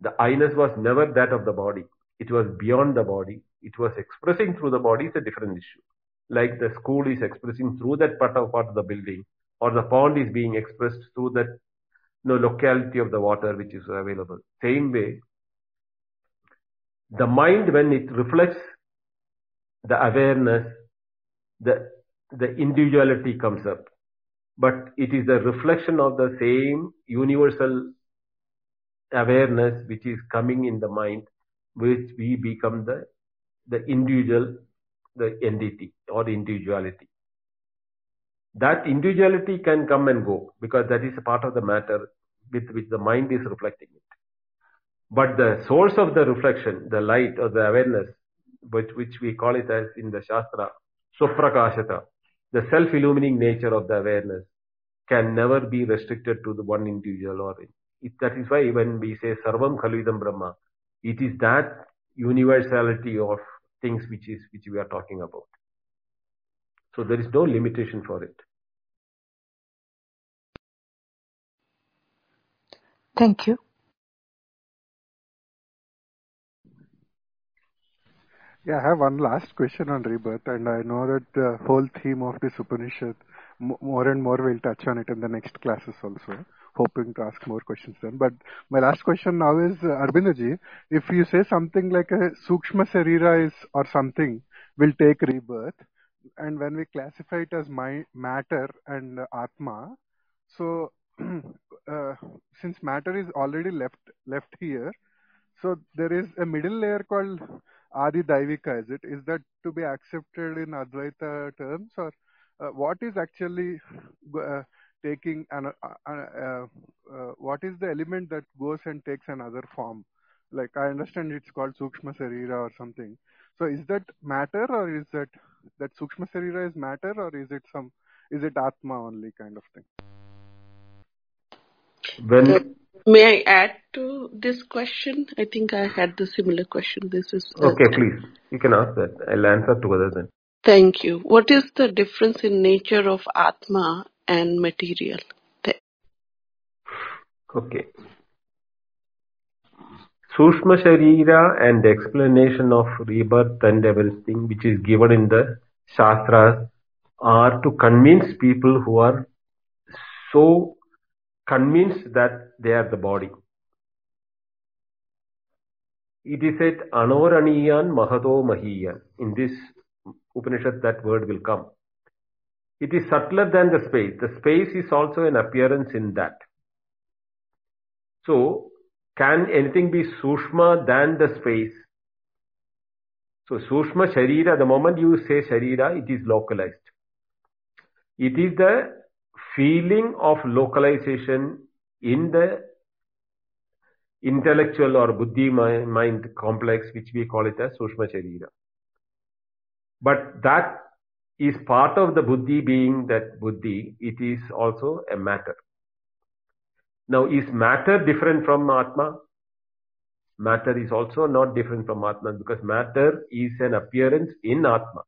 B: The I-ness was never that of the body. It was beyond the body. It was expressing through the body is a different issue. Like the school is expressing through that part of, part of the building or the pond is being expressed through that no know, locality of the water which is available. Same way, the mind when it reflects the awareness, the, the individuality comes up. But it is the reflection of the same universal awareness which is coming in the mind, which we become the, the individual, the entity or the individuality that individuality can come and go because that is a part of the matter with which the mind is reflecting it. But the source of the reflection, the light or the awareness, which, which we call it as in the Shastra, Svaprakashata, the self-illumining nature of the awareness can never be restricted to the one individual or it, that is why when we say Sarvam khalvidam Brahma, it is that universality of things which is which we are talking about so there is no limitation for it.
G: Thank you.
H: Yeah, I have one last question on rebirth, and I know that the whole theme of this Upanishad, more and more we'll touch on it in the next classes also, hoping to ask more questions then. But my last question now is, uh, Arbindaji, if you say something like a Sukshma Sarira is, or something will take rebirth, and when we classify it as my, matter and atma, so (clears throat) uh, since matter is already left left here, so there is a middle layer called Adi Daivika. Is it is that to be accepted in Advaita terms, or uh, what is actually uh, taking an uh, uh, uh, what is the element that goes and takes another form? Like I understand it's called Sukshma Sarira or something. So is that matter or is that that Sukshma Sarira is matter or is it some is it Atma only kind of thing?
I: When may I add to this question? I think I had the similar question. This is
B: okay. Please, you can ask that. I'll answer together then.
I: Thank you. What is the difference in nature of Atma and material?
B: Okay. Sushma Sooshmasharira and the explanation of rebirth and everything which is given in the Shastras are to convince people who are so convinced that they are the body. It is said Anoraniyan Mahato Mahiya. In this Upanishad, that word will come. It is subtler than the space. The space is also an appearance in that. So, can anything be Sushma than the space? So Sushma Sharira, the moment you say Sharira, it is localized. It is the feeling of localization in the intellectual or buddhi mind complex, which we call it as Sushma Sharira. But that is part of the buddhi being that buddhi, it is also a matter. Now, is matter different from Atma? Matter is also not different from Atma because matter is an appearance in Atma.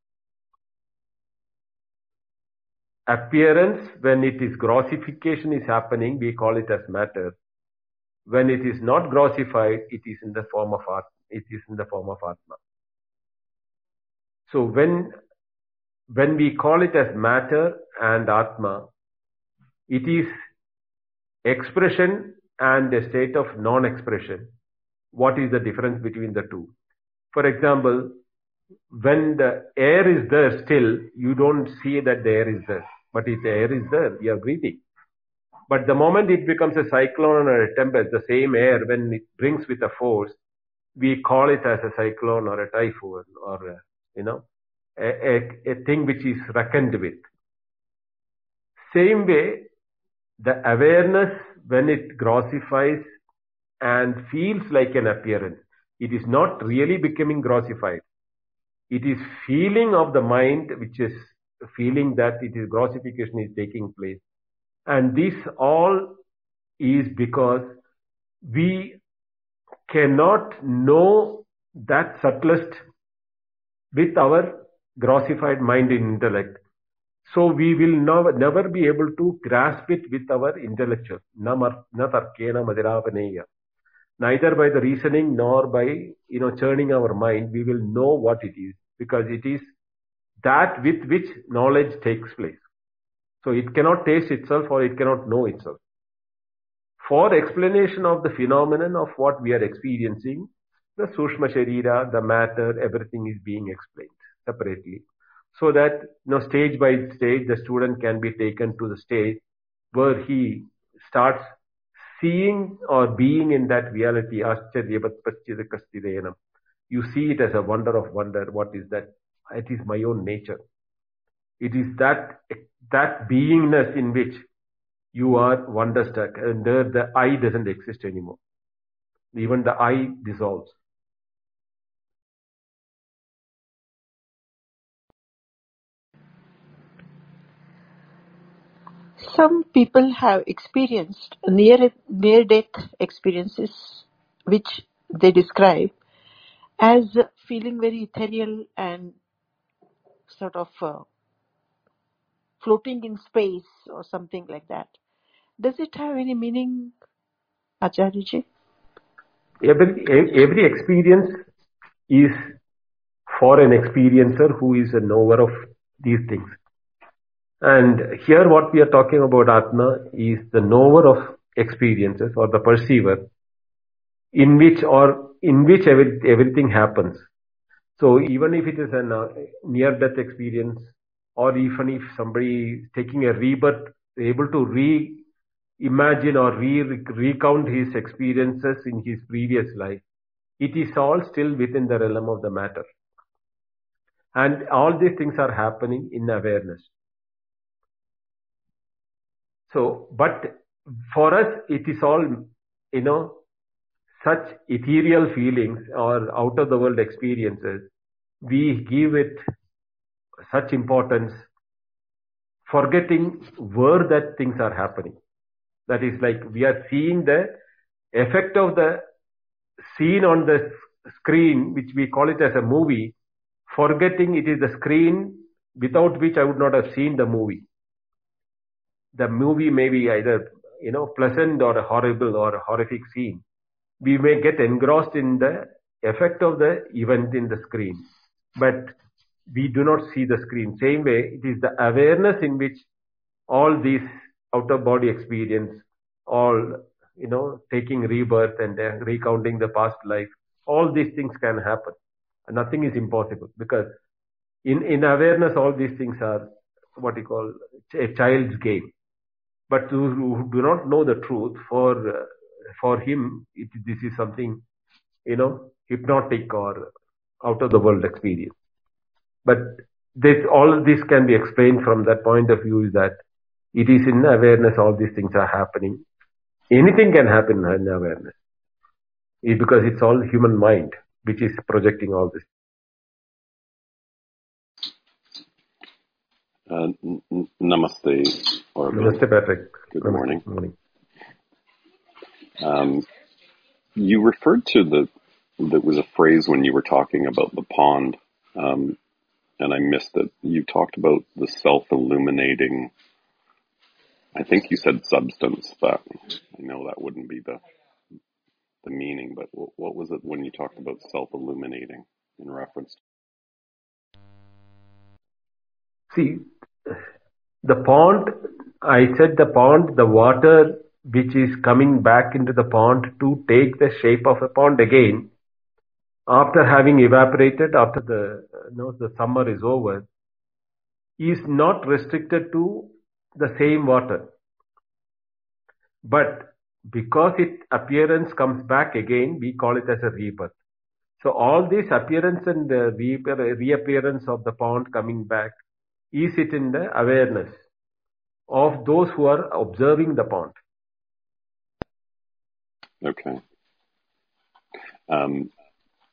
B: Appearance, when it is grossification is happening, we call it as matter. When it is not grossified, it is in the form of Atma. It is in the form of Atma. So when, when we call it as matter and Atma, it is expression and a state of non-expression. What is the difference between the two? For example, when the air is there still, you don't see that the air is there. But if the air is there, you are breathing. But the moment it becomes a cyclone or a tempest, the same air, when it brings with a force, we call it as a cyclone or a typhoon or, a, uh, you know, a, a, a thing which is reckoned with. Same way, the awareness when it grossifies and feels like an appearance, it is not really becoming grossified. It is feeling of the mind which is feeling that it is grossification is taking place. And this all is because we cannot know that subtlest with our grossified mind and intellect. So we will never be able to grasp it with our intellectual, neither by the reasoning nor by you know churning our mind, we will know what it is because it is that with which knowledge takes place. So it cannot taste itself or it cannot know itself. For explanation of the phenomenon of what we are experiencing, the Sushma Sharira, the matter, everything is being explained separately so that you know stage by stage the student can be taken to the stage where he starts seeing or being in that reality you see it as a wonder of wonder what is that it is my own nature it is that that beingness in which you are wonderstruck and there the i doesn't exist anymore even the i dissolves
G: Some people have experienced near-death experiences which they describe as feeling very ethereal and sort of uh, floating in space or something like that. Does it have any meaning,
B: Acharya Every, every experience is for an experiencer who is a knower of these things. And here what we are talking about Atma is the knower of experiences or the perceiver in which or in which every, everything happens. So even if it is a uh, near-death experience or even if somebody is taking a rebirth, able to re-imagine or re recount his experiences in his previous life, it is all still within the realm of the matter. And all these things are happening in awareness. So, but for us, it is all, you know, such ethereal feelings or out of the world experiences. We give it such importance, forgetting where that things are happening. That is like we are seeing the effect of the scene on the screen, which we call it as a movie, forgetting it is the screen without which I would not have seen the movie the movie may be either you know pleasant or horrible or horrific scene, we may get engrossed in the effect of the event in the screen, but we do not see the screen. Same way, it is the awareness in which all these out of body experience, all you know, taking rebirth and recounting the past life, all these things can happen. Nothing is impossible because in in awareness, all these things are what you call a child's game but who do not know the truth for uh, for him it, this is something you know hypnotic or out of the world experience but this all this can be explained from that point of view is that it is in awareness all these things are happening anything can happen in awareness it, because it's all human mind which is projecting all this
J: Uh, n- n- namaste,
B: or Namaste, Patrick.
J: Good morning. Good morning. Um, you referred to the that was a phrase when you were talking about the pond, um, and I missed it. You talked about the self-illuminating. I think you said substance, but I know that wouldn't be the the meaning. But what was it when you talked about self-illuminating in reference
B: See, the pond, I said the pond, the water which is coming back into the pond to take the shape of a pond again after having evaporated, after the, you know, the summer is over, is not restricted to the same water. But because its appearance comes back again, we call it as a rebirth. So all this appearance and the uh, reappearance of the pond coming back is it in the awareness of those who are observing the pond.
J: Okay. Um,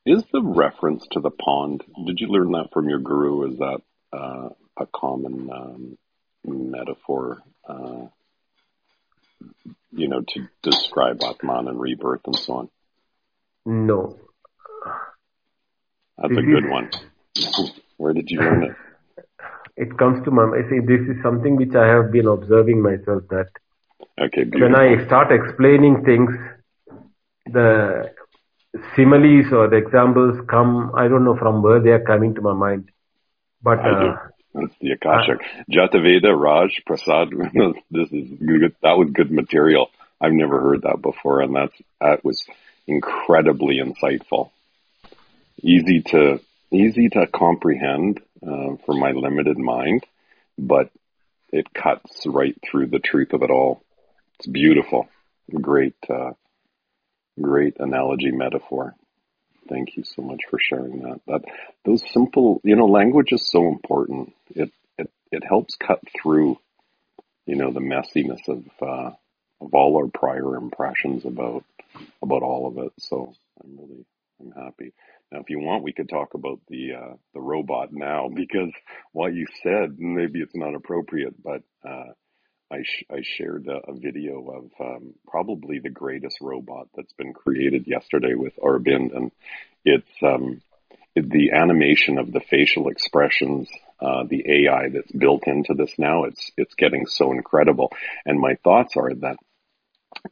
J: is the reference to the pond? Did you learn that from your guru? Is that uh, a common um, metaphor? Uh, you know, to describe Atman and rebirth and so on.
B: No.
J: That's a good one. Where did you learn it?
B: it comes to my mind. say this is something which I have been observing myself that
J: okay,
B: when I start explaining things, the similes or the examples come, I don't know from where they are coming to my mind.
J: But uh, the Akashic. Uh, Jataveda, Raj, Prasad, (laughs) this is good. That was good material. I've never heard that before, and that's that was incredibly insightful. Easy to easy to comprehend uh, for my limited mind, but it cuts right through the truth of it all. It's beautiful. Great, uh, great analogy metaphor. Thank you so much for sharing that. That those simple, you know, language is so important. It it it helps cut through, you know, the messiness of uh, of all our prior impressions about about all of it. So I'm really I'm happy. Now, if you want, we could talk about the uh, the robot now (laughs) because what you said maybe it's not appropriate, but uh, I sh- I shared a, a video of um, probably the greatest robot that's been created yesterday with Arbind, and it's um, the animation of the facial expressions, uh, the AI that's built into this now. It's it's getting so incredible, and my thoughts are that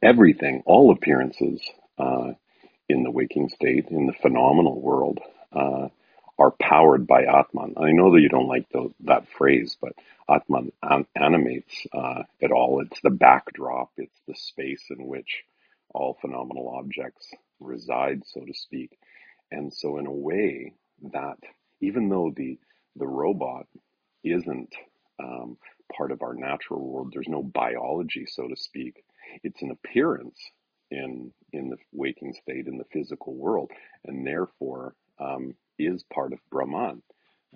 J: everything, all appearances. Uh, in the waking state, in the phenomenal world, uh, are powered by Atman. I know that you don't like the, that phrase, but Atman an- animates uh, it all. It's the backdrop, it's the space in which all phenomenal objects reside, so to speak. And so, in a way, that even though the the robot isn't um, part of our natural world, there's no biology, so to speak. It's an appearance in in the waking state in the physical world, and therefore um, is part of Brahman.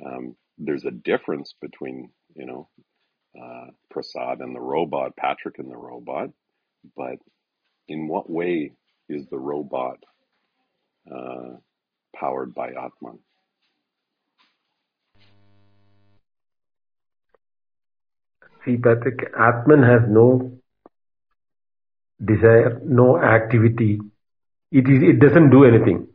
J: Um, there's a difference between you know uh, Prasad and the robot, Patrick and the robot, but in what way is the robot uh, powered by Atman?
B: See, Patrick, Atman has no desire, no activity. It is it doesn't do anything.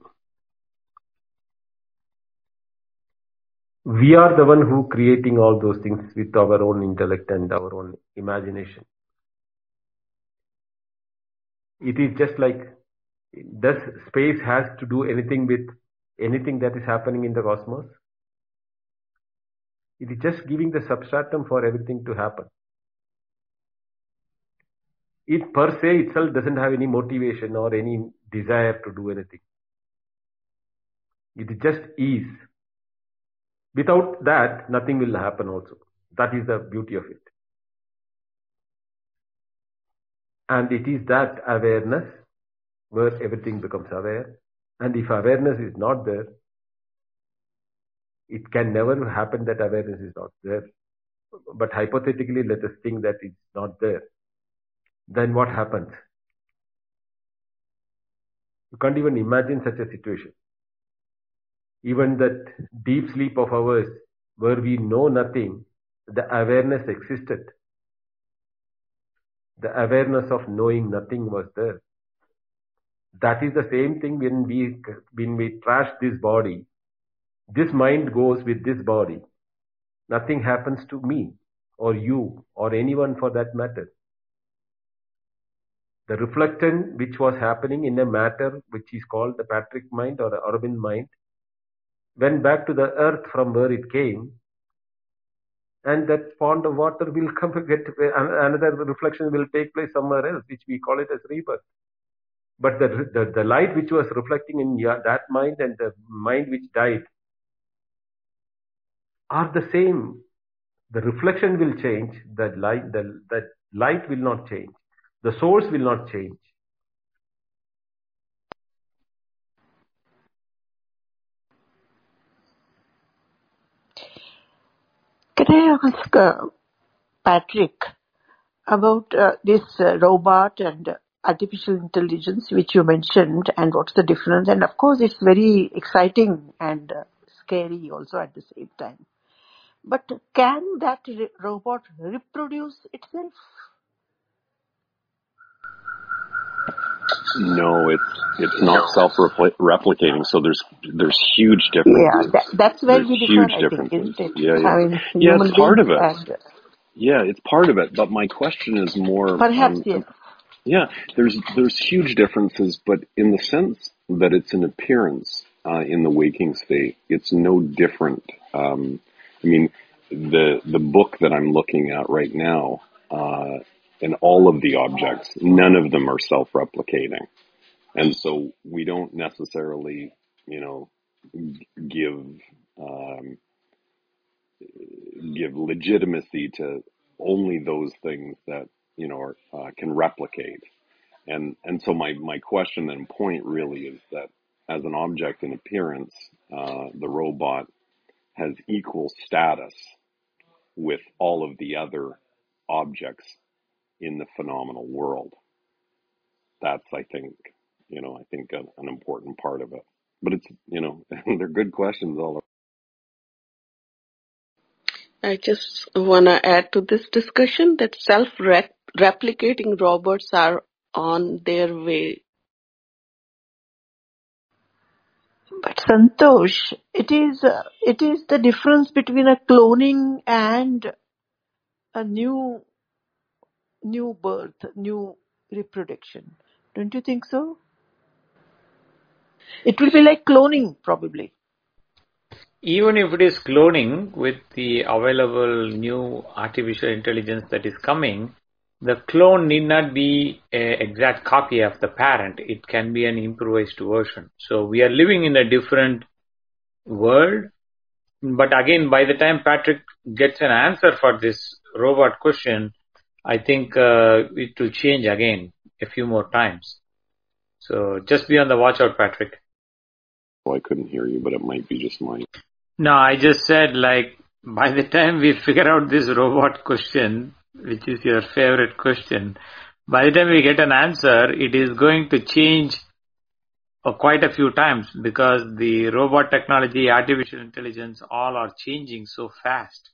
B: We are the one who creating all those things with our own intellect and our own imagination. It is just like does space has to do anything with anything that is happening in the cosmos? It is just giving the substratum for everything to happen it per se itself doesn't have any motivation or any desire to do anything. It just is. Without that, nothing will happen also. That is the beauty of it. And it is that awareness where everything becomes aware. And if awareness is not there, it can never happen that awareness is not there. But hypothetically, let us think that it's not there then what happens? You can't even imagine such a situation. Even that deep sleep of ours, where we know nothing, the awareness existed. The awareness of knowing nothing was there. That is the same thing when we when we trash this body. This mind goes with this body. Nothing happens to me or you or anyone for that matter the reflection which was happening in a matter which is called the Patrick mind or Aurobind mind went back to the earth from where it came and that pond of water will (laughs) come get another reflection will take place somewhere else which we call it as rebirth but the, the, the light which was reflecting in that mind and the mind which died are the same the reflection will change the light the, the light will not change the source will not change.
G: Can I ask uh, Patrick about uh, this uh, robot and artificial intelligence which you mentioned and what's the difference? And of course, it's very exciting and scary also at the same time. But can that robot reproduce itself?
J: No, it's it's not no. self-replicating. So there's there's huge differences. Yeah,
G: that, that's very different,
J: huge difference,
G: isn't it? Yeah, yeah. I mean,
J: yeah, it's part of it. And, yeah, it's part of it. But my question is more.
G: Perhaps
J: um,
G: yes.
J: Yeah, there's there's huge differences, but in the sense that it's an appearance uh, in the waking state, it's no different. Um, I mean, the the book that I'm looking at right now uh, in all of the objects, none of them are self-replicating. And so we don't necessarily, you know, give, um, give legitimacy to only those things that, you know, are, uh, can replicate. And, and so my, my question and point really is that as an object in appearance, uh, the robot has equal status with all of the other objects in the phenomenal world. That's, I think, you know, I think an, an important part of it. But it's, you know, (laughs) they're good questions all
I: around. I just want to add to this discussion that self replicating robots are on their way.
G: But Santosh, it is uh, it is the difference between a cloning and a new new birth, new reproduction. Don't you think so? It will be like cloning, probably.
K: Even if it is cloning with the available new artificial intelligence that is coming, the clone need not be an exact copy of the parent. It can be an improvised version. So we are living in a different world. But again, by the time Patrick gets an answer for this robot question, I think uh, it will change again a few more times. So just be on the watch out, Patrick. Well,
J: oh, I couldn't hear you, but it might be just mine.
K: No, I just said like by the time we figure out this robot question, which is your favorite question, by the time we get an answer, it is going to change uh, quite a few times because the robot technology, artificial intelligence, all are changing so fast.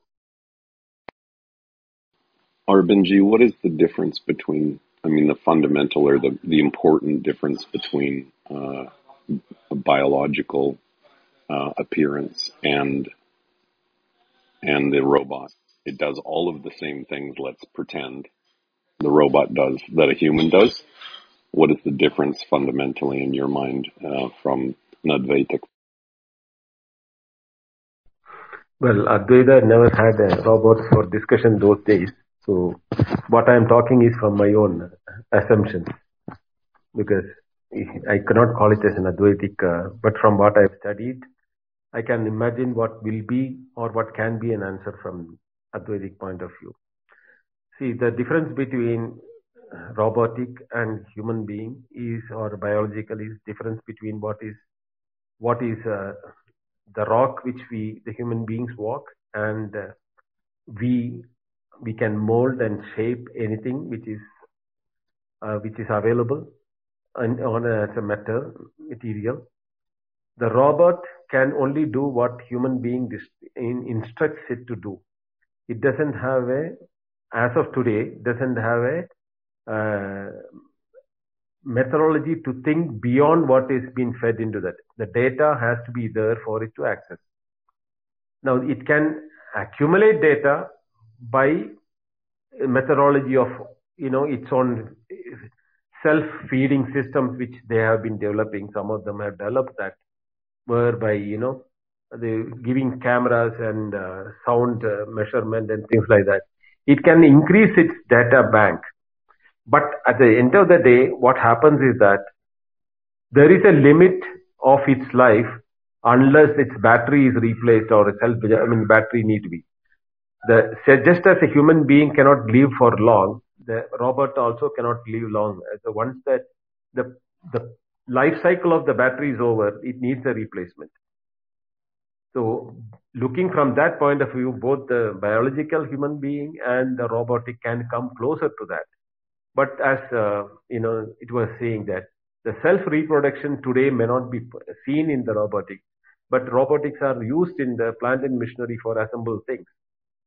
J: Arbinji, what is the difference between, I mean, the fundamental or the, the important difference between uh, a biological uh, appearance and and the robot? It does all of the same things. Let's pretend the robot does that a human does. What is the difference fundamentally in your mind uh, from an Advaitic
B: well, Advaita never had a robot for discussion those days. So what I am talking is from my own assumptions because I cannot call it as an Advaitic, uh, but from what I have studied, I can imagine what will be or what can be an answer from Advaitic point of view. See, the difference between robotic and human being is or biological is difference between what is what is uh, the rock which we the human beings walk and uh, we we can mold and shape anything which is uh, which is available on a, as a metal material. The robot can only do what human being in, instructs it to do. It doesn't have a as of today doesn't have a uh, methodology to think beyond what is being fed into that. The data has to be there for it to access. Now it can accumulate data by methodology of you know its own self-feeding systems which they have been developing. Some of them have developed that whereby you know they giving cameras and uh, sound uh, measurement and things like that. It can increase its data bank, but at the end of the day, what happens is that there is a limit of its life unless its battery is replaced or a self. I mean, battery need to be the, just as a human being cannot live for long, the robot also cannot live long. So once that the the life cycle of the battery is over, it needs a replacement. So looking from that point of view, both the biological human being and the robotic can come closer to that. But as uh, you know, it was saying that the self reproduction today may not be seen in the robotics, but robotics are used in the plant and machinery for assemble things.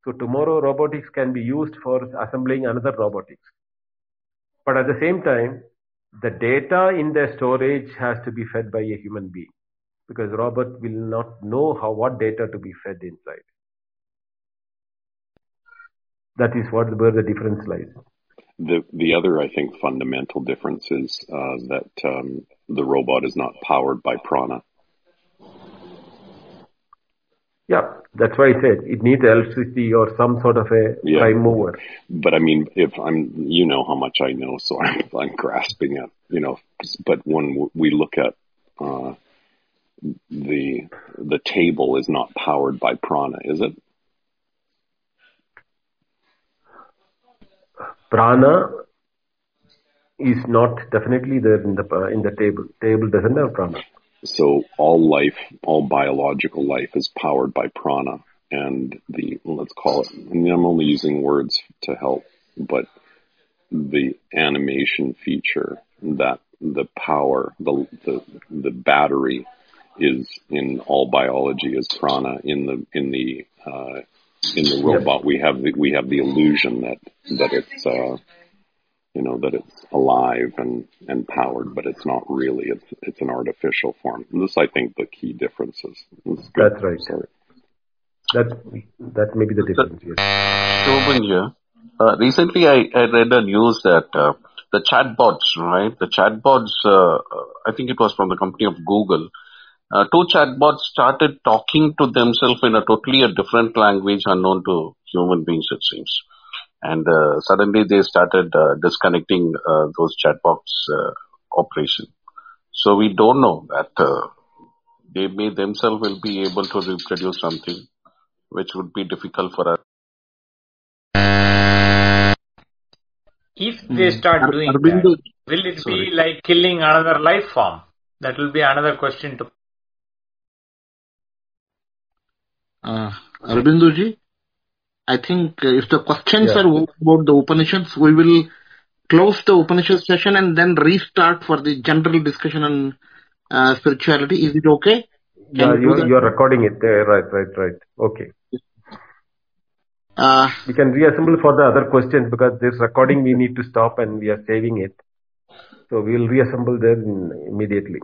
B: So tomorrow robotics can be used for assembling another robotics. But at the same time, the data in the storage has to be fed by a human being because robot will not know how what data to be fed inside. That is what where the difference lies.
J: The the other I think fundamental difference is uh, that um, the robot is not powered by prana.
B: Yeah, that's why I said it needs electricity or some sort of a yeah. prime mover.
J: But I mean, if I'm, you know how much I know, so (laughs) I'm, I'm grasping it, you know, but when we look at, uh, the the table is not powered by prana, is it?
B: Prana is not definitely there in the uh, in the table. Table doesn't have prana
J: so all life, all biological life is powered by prana and the, let's call it, and I'm only using words to help, but the animation feature that the power, the, the, the battery is in all biology is prana in the, in the, uh, in the robot, we have the, we have the illusion that, that it's, uh, you know that it's alive and and powered, but it's not really. It's it's an artificial form. And this, I think, the key difference is. is
B: That's right. Sorry. That that may be the difference. Yes.
L: Shobhan Uh, recently, I, I read a news that uh, the chatbots, right? The chatbots. Uh, uh, I think it was from the company of Google. Uh, two chatbots started talking to themselves in a totally a different language unknown to human beings. It seems and uh, suddenly they started uh, disconnecting uh, those chatbots operation. So we don't know that they may themselves will be able to reproduce something which would be difficult for us.
K: If they start doing that, will it sorry. be like killing another life form? That will be another question to.
M: Uh, I think uh, if the questions yeah. are about the Upanishads, we will close the Upanishad session and then restart for the general discussion on uh, spirituality. Is it okay? Can
B: yeah, you, you are recording it. right, right, right. Okay. Uh, we can reassemble for the other questions because this recording we need to stop and we are saving it. So we will reassemble them immediately.